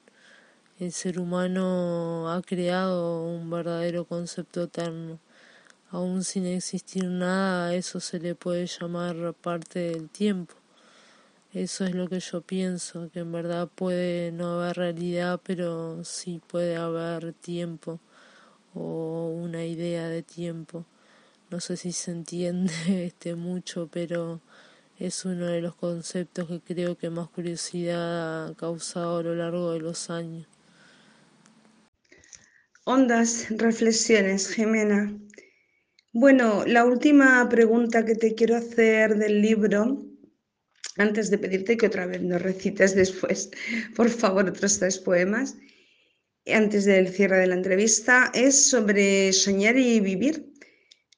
El ser humano ha creado un verdadero concepto eterno. Aún sin existir nada, a eso se le puede llamar parte del tiempo. Eso es lo que yo pienso, que en verdad puede no haber realidad, pero sí puede haber tiempo o una idea de tiempo. No sé si se entiende este mucho, pero es uno de los conceptos que creo que más curiosidad ha causado a lo largo de los años. Hondas reflexiones, Jimena. Bueno, la última pregunta que te quiero hacer del libro, antes de pedirte que otra vez nos recites después, por favor, otros tres poemas, antes del cierre de la entrevista, es sobre soñar y vivir.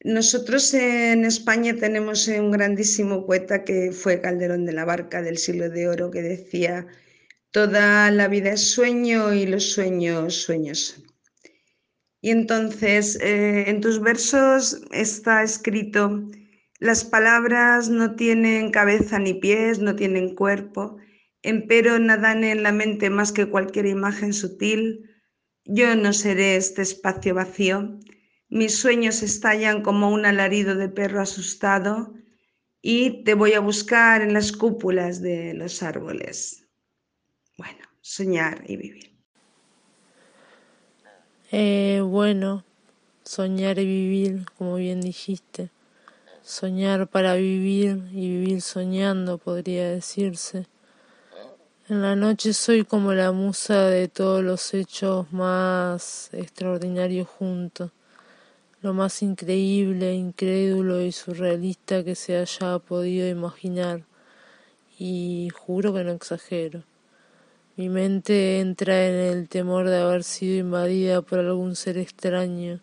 Nosotros en España tenemos un grandísimo poeta que fue Calderón de la Barca del siglo de oro que decía, toda la vida es sueño y los sueños sueños. Y entonces eh, en tus versos está escrito, las palabras no tienen cabeza ni pies, no tienen cuerpo, empero nadan en la mente más que cualquier imagen sutil. Yo no seré este espacio vacío mis sueños estallan como un alarido de perro asustado y te voy a buscar en las cúpulas de los árboles. Bueno, soñar y vivir. Eh, bueno, soñar y vivir, como bien dijiste. Soñar para vivir y vivir soñando, podría decirse. En la noche soy como la musa de todos los hechos más extraordinarios juntos lo más increíble, incrédulo y surrealista que se haya podido imaginar, y juro que no exagero. Mi mente entra en el temor de haber sido invadida por algún ser extraño.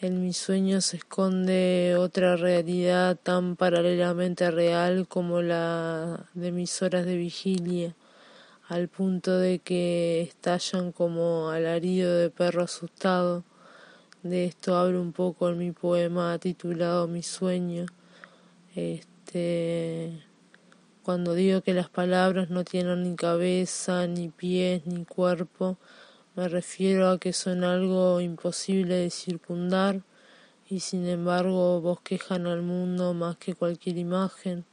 En mi sueño se esconde otra realidad tan paralelamente real como la de mis horas de vigilia, al punto de que estallan como alarido de perro asustado. De esto hablo un poco en mi poema titulado Mi sueño. Este cuando digo que las palabras no tienen ni cabeza, ni pies, ni cuerpo, me refiero a que son algo imposible de circundar y sin embargo bosquejan al mundo más que cualquier imagen.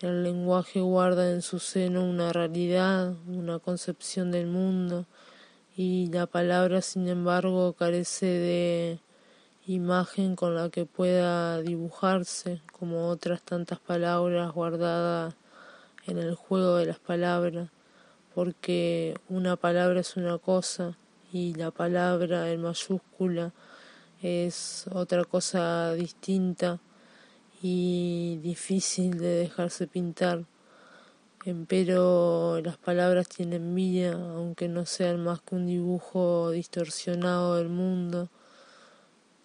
El lenguaje guarda en su seno una realidad, una concepción del mundo, y la palabra sin embargo carece de imagen con la que pueda dibujarse como otras tantas palabras guardadas en el juego de las palabras, porque una palabra es una cosa y la palabra en mayúscula es otra cosa distinta y difícil de dejarse pintar. Pero las palabras tienen vida, aunque no sean más que un dibujo distorsionado del mundo.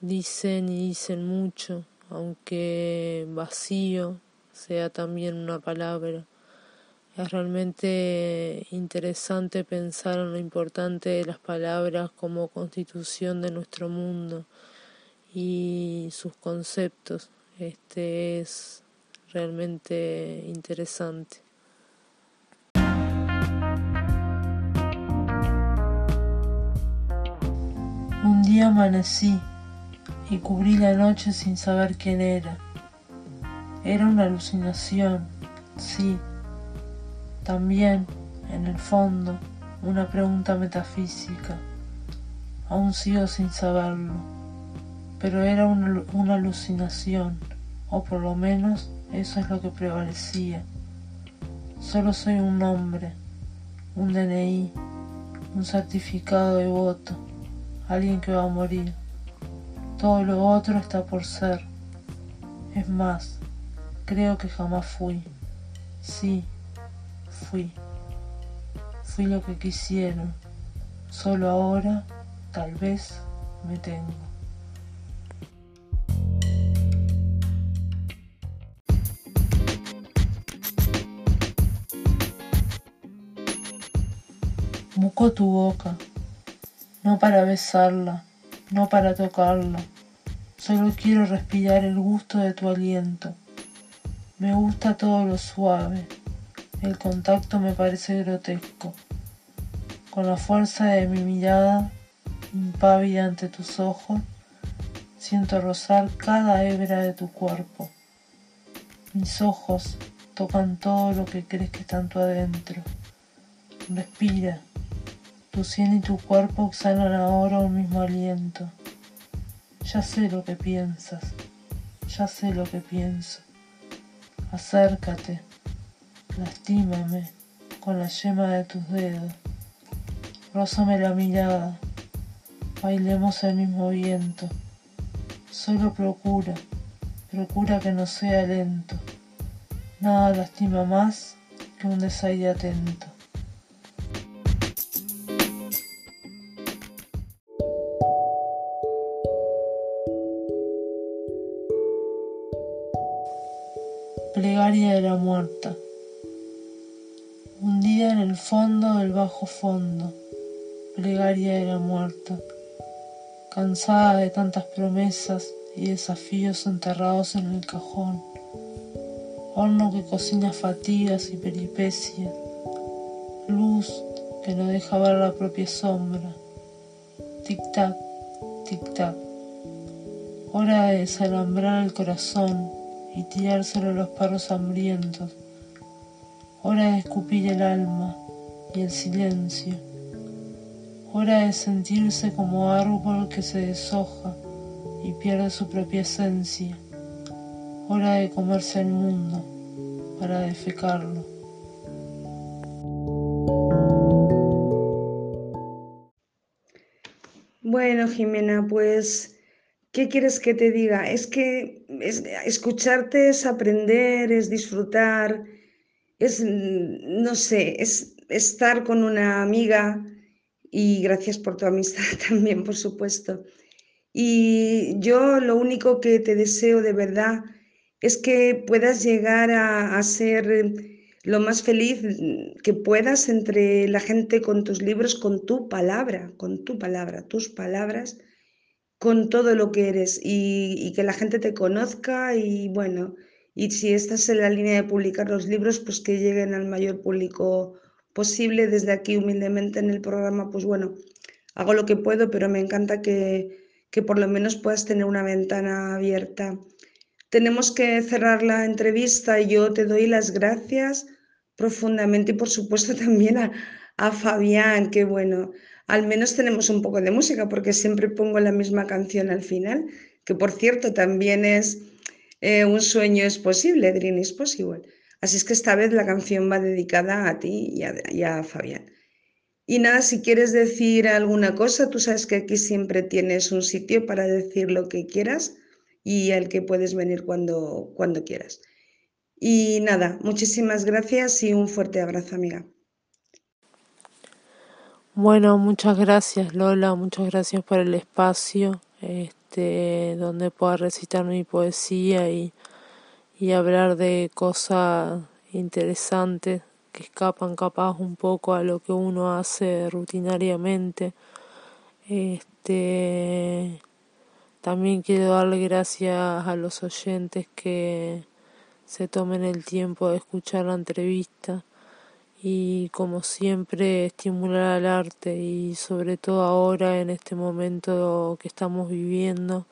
Dicen y dicen mucho, aunque vacío sea también una palabra. Es realmente interesante pensar en lo importante de las palabras como constitución de nuestro mundo y sus conceptos. Este es realmente interesante. Un día amanecí y cubrí la noche sin saber quién era. Era una alucinación, sí también, en el fondo, una pregunta metafísica. Aún sigo sin saberlo, pero era una, una alucinación, o por lo menos eso es lo que prevalecía. Solo soy un nombre, un DNI, un certificado de voto, alguien que va a morir. Todo lo otro está por ser. Es más, creo que jamás fui. Sí, fui. Fui lo que quisieron. Solo ahora, tal vez, me tengo. Busco tu boca, no para besarla, no para tocarla, solo quiero respirar el gusto de tu aliento. Me gusta todo lo suave, el contacto me parece grotesco. Con la fuerza de mi mirada, impávida ante tus ojos, siento rozar cada hebra de tu cuerpo. Mis ojos tocan todo lo que crees que está en tu adentro. Respira. Tu sien y tu cuerpo exhalan ahora un mismo aliento. Ya sé lo que piensas. Ya sé lo que pienso. Acércate. Lastímame con la yema de tus dedos. Rózame la mirada. Bailemos el mismo viento. Solo procura, procura que no sea lento. Nada lastima más que un desaire atento. Plegaria de la muerta. En el fondo del bajo fondo, plegaria de la muerta, cansada de tantas promesas y desafíos enterrados en el cajón, horno que cocina fatigas y peripecias, luz que no deja ver la propia sombra, tic-tac, tic-tac, hora de desalambrar el corazón y tirárselo a los perros hambrientos. Hora de escupir el alma y el silencio, hora de sentirse como árbol que se deshoja y pierde su propia esencia, hora de comerse el mundo para defecarlo. Bueno, Jimena, pues, ¿qué quieres que te diga? Es que escucharte es aprender, es disfrutar, es, no sé, es, estar con una amiga y gracias por tu amistad también, por supuesto. Y yo lo único que te deseo de verdad es que puedas llegar a, ser lo más feliz que puedas entre la gente con tus libros, con tu palabra, con tu palabra, tus palabras, con todo lo que eres y, que la gente te conozca y bueno, y si estás en la línea de publicar los libros, pues que lleguen al mayor público posible. Desde aquí, humildemente en el programa, pues bueno, hago lo que puedo, pero me encanta que, que por lo menos puedas tener una ventana abierta. Tenemos que cerrar la entrevista y yo te doy las gracias profundamente y por supuesto también a, a Fabián, que bueno, al menos tenemos un poco de música porque siempre pongo la misma canción al final, que por cierto también es eh, un sueño es posible, Dream is possible. Así es que esta vez la canción va dedicada a ti y a, y a Fabián. Y nada, si quieres decir alguna cosa, tú sabes que aquí siempre tienes un sitio para decir lo que quieras y al que puedes venir cuando, cuando quieras. Y nada, muchísimas gracias y un fuerte abrazo, amiga. Bueno, muchas gracias Lola, muchas gracias por el espacio este, donde pueda recitar mi poesía y, y hablar de cosas interesantes que escapan capaz un poco a lo que uno hace rutinariamente. Este, también quiero darle gracias a los oyentes que se tomen el tiempo de escuchar la entrevista y como siempre estimular al arte y sobre todo ahora en este momento que estamos viviendo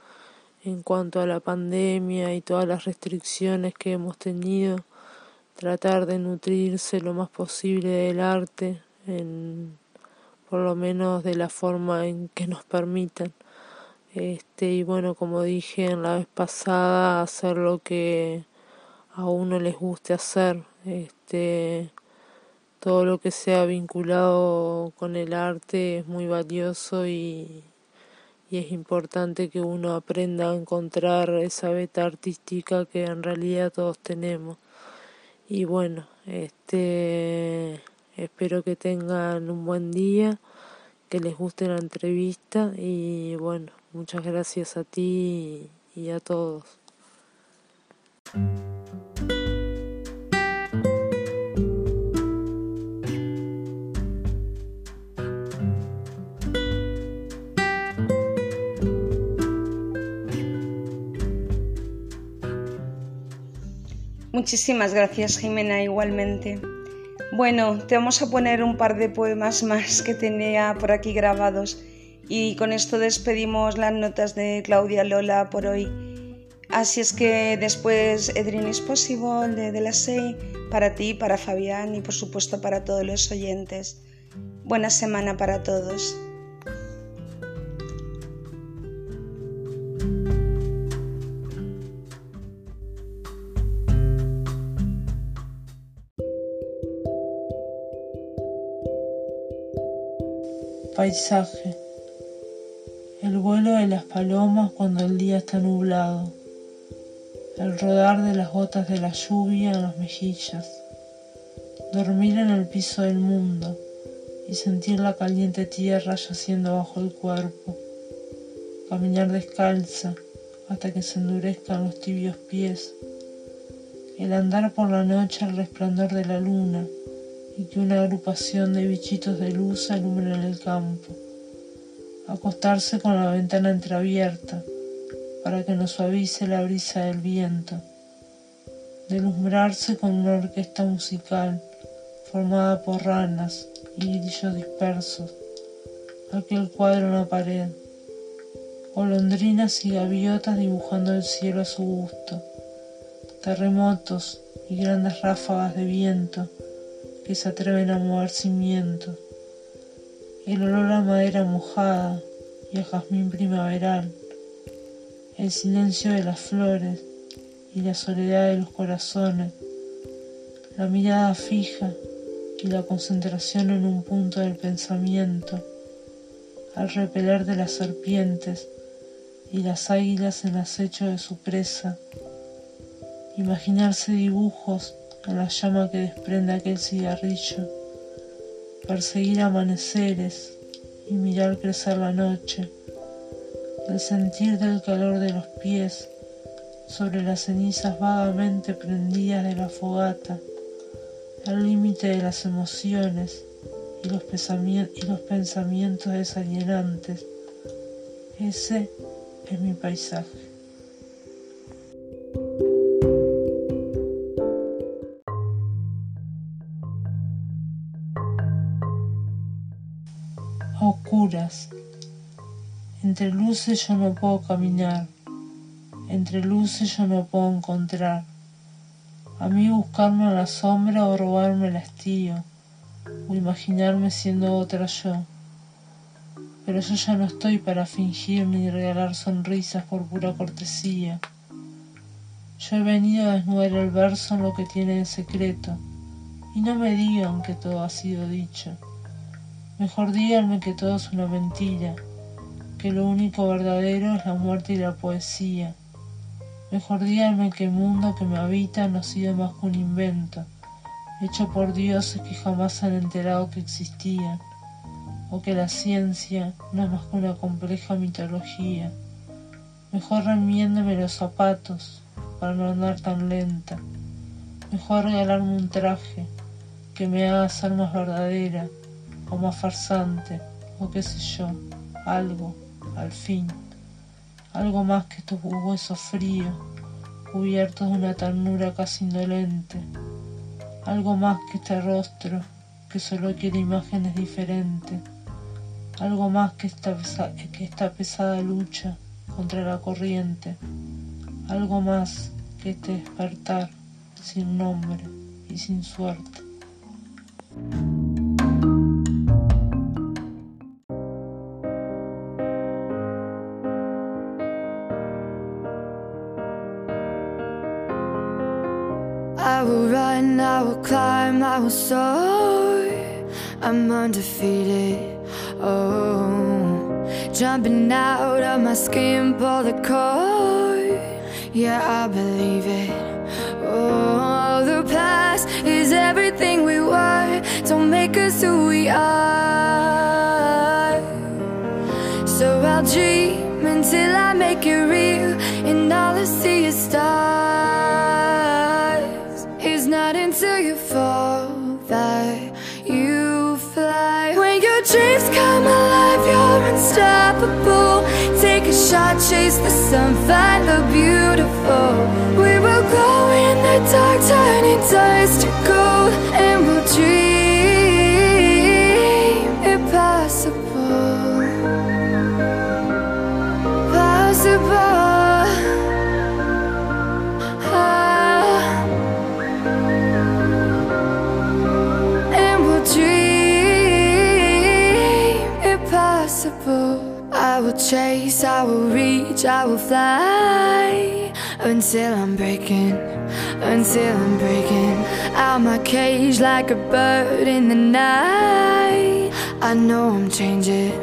en cuanto a la pandemia y todas las restricciones que hemos tenido tratar de nutrirse lo más posible del arte, en, por lo menos de la forma en que nos permitan. Este, y bueno, como dije en la vez pasada, hacer lo que a uno les guste hacer. Este, todo lo que sea vinculado con el arte es muy valioso y, y es importante que uno aprenda a encontrar esa beta artística que en realidad todos tenemos. Y bueno, este espero que tengan un buen día, que les guste la entrevista y bueno, muchas gracias a ti y a todos. Muchísimas gracias, Jimena, igualmente. Bueno, te vamos a poner un par de poemas más que tenía por aquí grabados y con esto despedimos las notas de Claudia Lola por hoy. Así es que después Edrin is Possible de, de la SEI para ti, para Fabián y por supuesto para todos los oyentes. Buena semana para todos. Paisaje. El vuelo de las palomas cuando el día está nublado. El rodar de las gotas de la lluvia en las mejillas. Dormir en el piso del mundo y sentir la caliente tierra yaciendo bajo el cuerpo. Caminar descalza hasta que se endurezcan los tibios pies. El andar por la noche al resplandor de la luna y que una agrupación de bichitos de luz alumbre en el campo. Acostarse con la ventana entreabierta para que nos suavice la brisa del viento. Delumbrarse con una orquesta musical formada por ranas y grillos dispersos. Aquel cuadro en la pared. Golondrinas y gaviotas dibujando el cielo a su gusto. Terremotos y grandes ráfagas de viento que se atreven a mover cimientos, el olor a madera mojada y a jazmín primaveral, el silencio de las flores y la soledad de los corazones, la mirada fija y la concentración en un punto del pensamiento, al repeler de las serpientes y las águilas en acecho de su presa, imaginarse dibujos a la llama que desprende aquel cigarrillo, perseguir amaneceres y mirar crecer la noche, el sentir del calor de los pies sobre las cenizas vagamente prendidas de la fogata, al límite de las emociones y los, y los pensamientos desalienantes. Ese es mi paisaje. Entre luces yo no puedo caminar, entre luces yo no puedo encontrar. A mí buscarme a la sombra o robarme el hastío, o imaginarme siendo otra yo. Pero yo ya no estoy para fingir ni regalar sonrisas por pura cortesía. Yo he venido a desnudar el verso en lo que tiene de secreto, y no me digan que todo ha sido dicho. Mejor díganme que todo es una mentira, que lo único verdadero es la muerte y la poesía. Mejor díganme que el mundo que me habita no ha sido más que un invento, hecho por dioses que jamás se han enterado que existían, o que la ciencia no es más que una compleja mitología. Mejor remiéndeme los zapatos para no andar tan lenta. Mejor regalarme un traje que me haga ser más verdadera o más farsante, o qué sé yo, algo, al fin, algo más que estos huesos fríos, cubiertos de una ternura casi indolente, algo más que este rostro que solo quiere imágenes diferentes, algo más que esta, que esta pesada lucha contra la corriente, algo más que este despertar sin nombre y sin suerte. I'm undefeated. Oh, jumping out of my skin, pull the cord. Yeah, I believe it. Oh, the past is everything we were. Don't make us who we are. So I'll dream until I unstoppable. Take a shot, chase the sun, find the beautiful. We will glow in the dark, turning dust to gold, and we'll dream will chase, I will reach, I will fly. Until I'm breaking, until I'm breaking Out my cage like a bird in the night. I know I'm changing,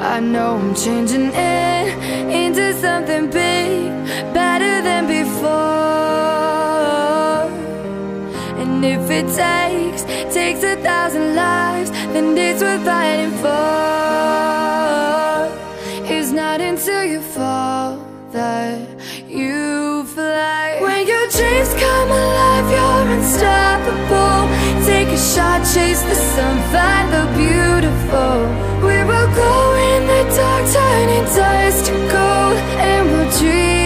I know I'm changing it Into something big, better than before. And if it takes, takes a thousand lives Then it's worth fighting for Take a shot, chase the sun, find the beautiful. We will go in the dark, turning dust to gold, and we'll dream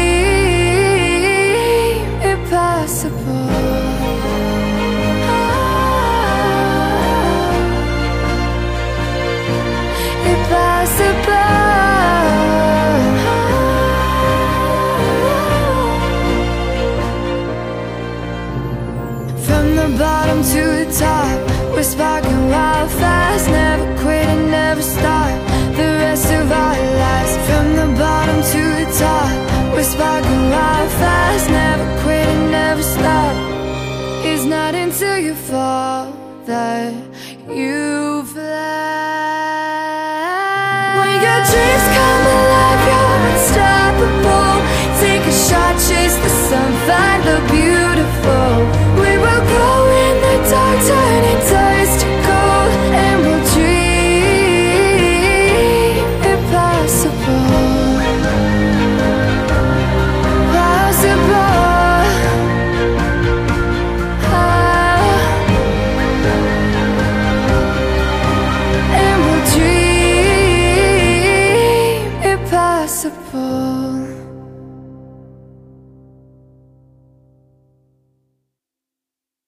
fast, never quit and never stop. It's not until you fall that you fly When your dreams come alive, you're unstoppable. Take a shot, chase the sun, find the